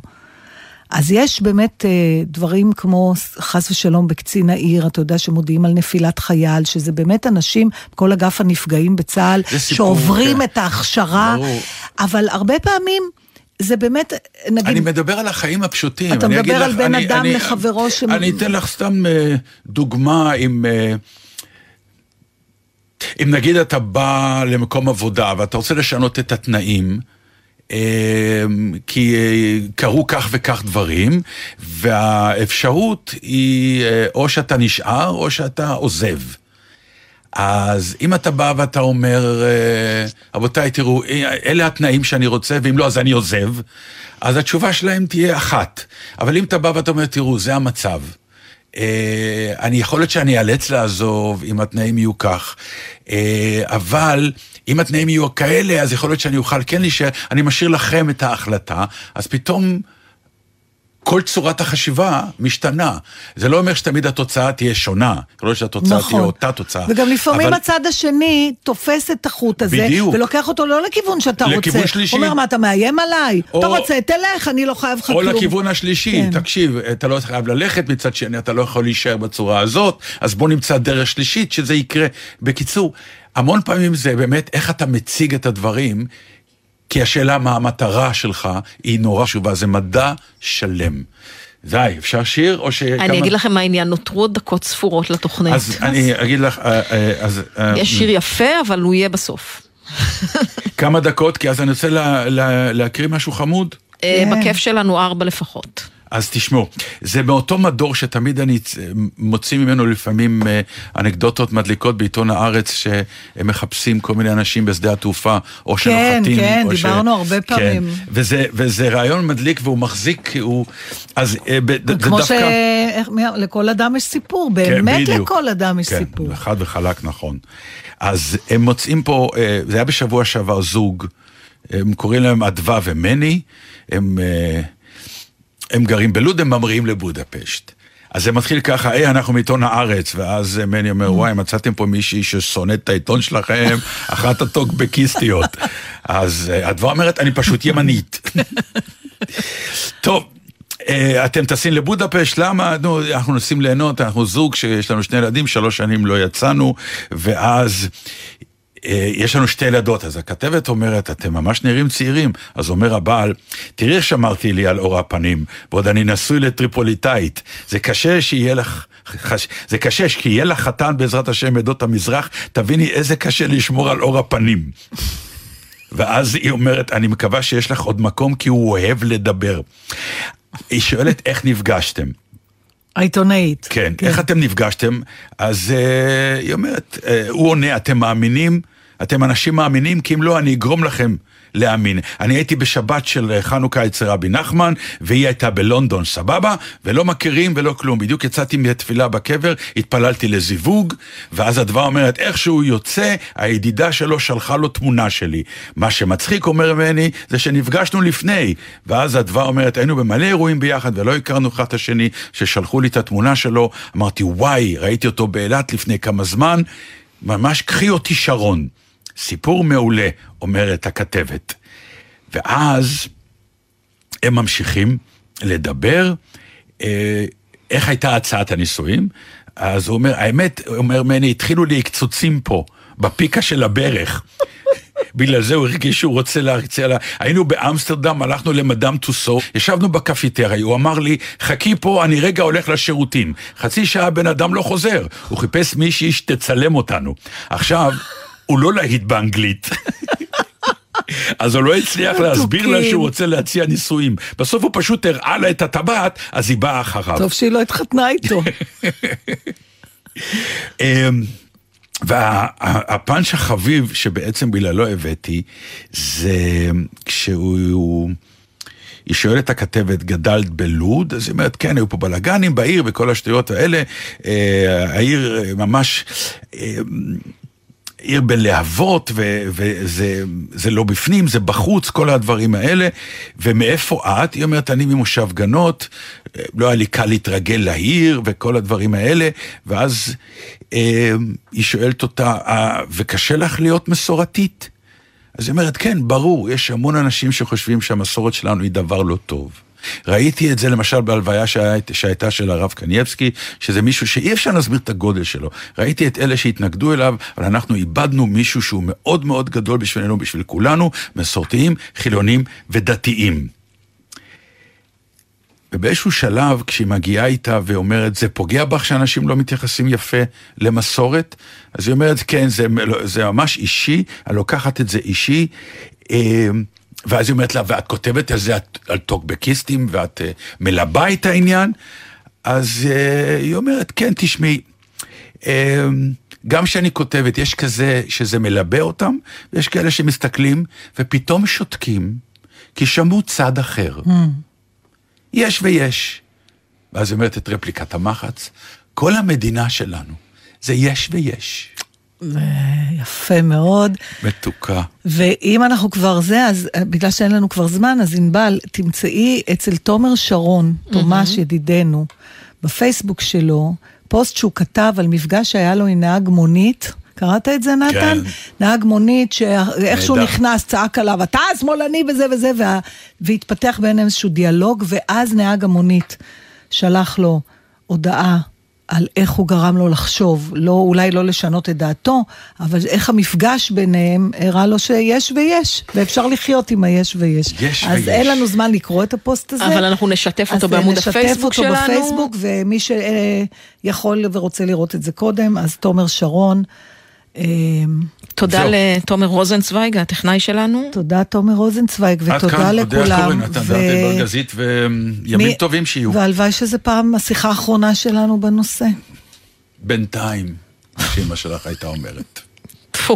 אז יש באמת אה, דברים כמו חס ושלום בקצין העיר, אתה יודע שמודיעים על נפילת חייל, שזה באמת אנשים, כל אגף הנפגעים בצה"ל, שעוברים כן. את ההכשרה, ברור. אבל הרבה פעמים זה באמת, נגיד... אני מדבר על החיים הפשוטים. אתה מדבר על לך, בן אני- אדם אני- לחברו ש- אני אתן לך סתם אה, דוגמה עם... אה, אם נגיד אתה בא למקום עבודה ואתה רוצה לשנות את התנאים, כי אה, קרו כך וכך דברים, והאפשרות היא אה, או שאתה נשאר או שאתה עוזב. אז אם אתה בא ואתה אומר, אה, רבותיי, תראו, אלה התנאים שאני רוצה, ואם לא, אז אני עוזב, אז התשובה שלהם תהיה אחת. אבל אם אתה בא ואתה אומר, תראו, זה המצב. אני יכול להיות שאני אאלץ לעזוב אם התנאים יהיו כך, אבל אם התנאים יהיו כאלה, אז יכול להיות שאני אוכל כן להישאר, אני משאיר לכם את ההחלטה, אז פתאום כל צורת החשיבה משתנה. זה לא אומר שתמיד התוצאה תהיה שונה, להיות שהתוצאה נכון. תהיה אותה תוצאה. וגם לפעמים אבל- הצד השני תופס את החוט הזה, בדיוק. ולוקח אותו לא לכיוון שאתה לכיוון רוצה. שלישי. אומר, מה, אתה מאיים עליי? או- אתה רוצה, תלך, אני לא חייב לך או כלום. לכיוון השלישי, כן. תקשיב, אתה לא חייב ללכת, מצד שני אתה לא יכול להישאר בצורה הזאת, אז בוא נמצא דרך שלישית שזה יקרה. בקיצור, המון פעמים זה באמת איך אתה מציג את הדברים, כי השאלה מה המטרה שלך היא נורא חשובה, זה מדע שלם. די, אפשר שיר או שכמה... אני אגיד לכם מה העניין, נותרו עוד דקות ספורות לתוכנית. אז אני אגיד לך, אה, אה, אז... אה, יש שיר יפה, אבל הוא יהיה בסוף. כמה דקות, כי אז אני רוצה לה- לה- להקריא משהו חמוד. בכיף שלנו ארבע לפחות. אז תשמעו, זה מאותו מדור שתמיד אני מוציא ממנו לפעמים אה, אנקדוטות מדליקות בעיתון הארץ, שהם מחפשים כל מיני אנשים בשדה התעופה, או שנוחתים. כן, או דיברנו הרבה פעמים. כן, וזה, וזה רעיון מדליק והוא מחזיק, הוא... אז אה, זה כמו דווקא... שלכל אדם יש סיפור, כן, באמת בדיוק. לכל אדם יש כן, סיפור. חד וחלק נכון. אז הם מוצאים פה, אה, זה היה בשבוע שעבר זוג, הם קוראים להם אדווה ומני, הם, אה, הם גרים בלוד, הם ממריאים לבודפשט. אז זה מתחיל ככה, היי, אנחנו מעיתון הארץ, ואז אה, מני אומר, וואי, מצאתם פה מישהי ששונאת את העיתון שלכם, אחת הטוקבקיסטיות. אז אה, אדווה אומרת, אני פשוט ימנית. טוב, אה, אתם טסים לבודפשט, למה? נו, אנחנו נוסעים ליהנות, אנחנו זוג שיש לנו שני ילדים, שלוש שנים לא יצאנו, ואז... אה, יש לנו שתי ילדות, אז הכתבת אומרת, אתם ממש נראים צעירים. אז אומר הבעל, תראי איך שמרתי לי על אור הפנים, ועוד אני נשוי לטריפוליטאית. זה קשה שיהיה לך... חש... זה קשה, כי יהיה לך חתן בעזרת השם עדות המזרח, תביני איזה קשה לשמור על אור הפנים. ואז היא אומרת, אני מקווה שיש לך עוד מקום כי הוא אוהב לדבר. היא שואלת, איך נפגשתם? העיתונאית. כן, איך אתם נפגשתם? אז uh, היא אומרת, uh, הוא עונה, אתם מאמינים? אתם אנשים מאמינים? כי אם לא, אני אגרום לכם להאמין. אני הייתי בשבת של אה, חנוכה אצל רבי נחמן, והיא הייתה בלונדון, סבבה? ולא מכירים ולא כלום. בדיוק יצאתי מתפילה בקבר, התפללתי לזיווג, ואז הדבר אומרת, איך שהוא יוצא, הידידה שלו שלחה לו תמונה שלי. מה שמצחיק, אומר ממני, זה שנפגשנו לפני. ואז הדבר אומרת, היינו במלא אירועים ביחד ולא הכרנו אחד את השני, ששלחו לי את התמונה שלו. אמרתי, וואי, ראיתי אותו באילת לפני כמה זמן, ממש קחי אותי שרון. סיפור מעולה, אומרת הכתבת. ואז הם ממשיכים לדבר, אה, איך הייתה הצעת הנישואים? אז הוא אומר, האמת, אומר מני, התחילו לי קצוצים פה, בפיקה של הברך. בגלל זה הוא הרגיש שהוא רוצה להרצה לה. היינו באמסטרדם, הלכנו למדאם טוסו, ישבנו בקפיטריה, הוא אמר לי, חכי פה, אני רגע הולך לשירותים. חצי שעה בן אדם לא חוזר, הוא חיפש מישהי שתצלם אותנו. עכשיו, הוא לא להיט באנגלית. אז הוא לא הצליח להסביר לה שהוא רוצה להציע נישואים. בסוף הוא פשוט הראה לה את הטבעת, אז היא באה אחריו. טוב שהיא לא התחתנה איתו. אמ, והפאנץ' החביב שבעצם בגללו הבאתי, זה כשהוא... הוא- היא שואלת הכתבת, גדלת בלוד? אז היא אומרת, כן, היו פה בלאגנים בעיר וכל השטויות האלה. אה, העיר ממש... אה, עיר בלהבות, וזה זה לא בפנים, זה בחוץ, כל הדברים האלה. ומאיפה את? היא אומרת, אני ממושב גנות, לא היה לי קל להתרגל לעיר, וכל הדברים האלה. ואז אה, היא שואלת אותה, אה, וקשה לך להיות מסורתית? אז היא אומרת, כן, ברור, יש המון אנשים שחושבים שהמסורת שלנו היא דבר לא טוב. ראיתי את זה למשל בהלוויה שהיית- שהייתה של הרב קנייבסקי, שזה מישהו שאי אפשר להסביר את הגודל שלו. ראיתי את אלה שהתנגדו אליו, אבל אנחנו איבדנו מישהו שהוא מאוד מאוד גדול בשבילנו, בשביל כולנו, מסורתיים, חילונים ודתיים. ובאיזשהו שלב, כשהיא מגיעה איתה ואומרת, זה פוגע בך שאנשים לא מתייחסים יפה למסורת? אז היא אומרת, כן, זה, זה ממש אישי, אני לוקחת את זה אישי. אה, ואז היא אומרת לה, ואת כותבת על זה את- על טוקבקיסטים, ואת אה, מלבה את העניין? אז אה, היא אומרת, כן, תשמעי, אה, גם כשאני כותבת, יש כזה שזה מלבה אותם, ויש כאלה שמסתכלים ופתאום שותקים, כי שמעו צד אחר. יש ויש. ואז היא אומרת את רפליקת המחץ, כל המדינה שלנו זה יש ויש. יפה מאוד. מתוקה. ואם אנחנו כבר זה, אז אה, בגלל שאין לנו כבר זמן, אז ענבל, תמצאי אצל תומר שרון, תומש ידידנו, בפייסבוק שלו, פוסט שהוא כתב על מפגש שהיה לו עם נהג מונית. קראת את זה, נתן? כן. נהג מונית שאיכשהו. נכנס, צעק עליו, אתה שמאלני וזה וזה, וה... והתפתח ביניהם איזשהו דיאלוג, ואז נהג המונית שלח לו הודעה על איך הוא גרם לו לחשוב, לא, אולי לא לשנות את דעתו, אבל איך המפגש ביניהם הראה לו שיש ויש, ואפשר לחיות עם היש ויש. יש אז ויש. אין לנו זמן לקרוא את הפוסט הזה. אבל אנחנו נשתף אותו אז, אה, בעמוד הפייסבוק שלנו. נשתף אותו בפייסבוק, ומי שיכול ורוצה לראות את זה קודם, אז תומר שרון. תודה זהו. לתומר רוזנצוויג, הטכנאי שלנו. תודה תומר רוזנצוויג, עד ותודה כאן, אודיה לכולם. קורן, נתן ו- דעת בלגזית, וימים מי- טובים שיהיו. והלוואי שזה פעם השיחה האחרונה שלנו בנושא. בינתיים, מה שאמא שלך הייתה אומרת. טפו.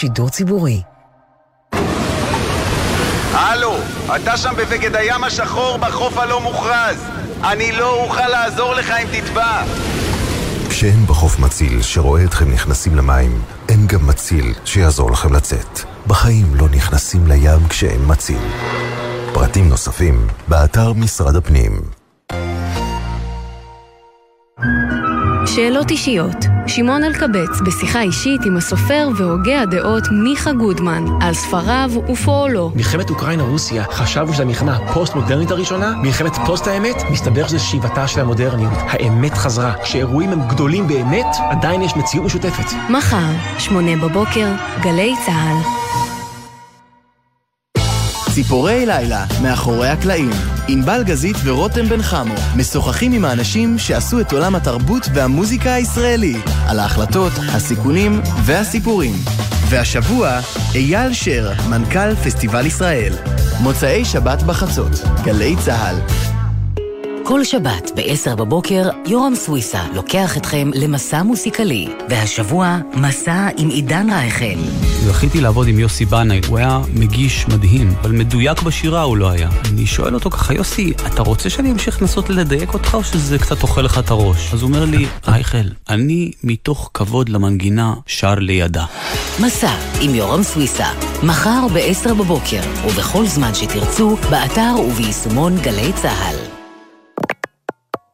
שידור ציבורי. הלו, אתה שם בבגד הים השחור בחוף הלא מוכרז. אני לא אוכל לעזור לך אם תטבע. כשאין בחוף מציל שרואה אתכם נכנסים למים, אין גם מציל שיעזור לכם לצאת. בחיים לא נכנסים לים כשאין מציל. פרטים נוספים, באתר משרד הפנים. שאלות אישיות. שמעון אלקבץ בשיחה אישית עם הסופר והוגה הדעות מיכה גודמן על ספריו ופועלו. מלחמת אוקראינה-רוסיה, חשבנו שזו המלחמה הפוסט-מודרנית הראשונה, מלחמת פוסט-האמת, מסתבר שזה שיבתה של המודרניות. האמת חזרה. כשאירועים הם גדולים באמת, עדיין יש מציאות משותפת. מחר, שמונה בבוקר, גלי צה"ל. ציפורי לילה, מאחורי הקלעים. ענבל גזית ורותם בן חמו משוחחים עם האנשים שעשו את עולם התרבות והמוזיקה הישראלי, על ההחלטות, הסיכונים והסיפורים. והשבוע, אייל שר, מנכ"ל פסטיבל ישראל. מוצאי שבת בחצות, גלי צה"ל. כל שבת ב-10 בבוקר, יורם סוויסה לוקח אתכם למסע מוסיקלי, והשבוע, מסע עם עידן רייכל. זכיתי לעבוד עם יוסי בנאי, הוא היה מגיש מדהים, אבל מדויק בשירה הוא לא היה. אני שואל אותו ככה, יוסי, אתה רוצה שאני אמשיך לנסות לדייק אותך, או שזה קצת אוכל לך את הראש? אז הוא אומר לי, רייכל, אני מתוך כבוד למנגינה שר לידה. מסע עם יורם סוויסה, מחר ב-10 בבוקר, ובכל זמן שתרצו, באתר וביישומון גלי צה"ל.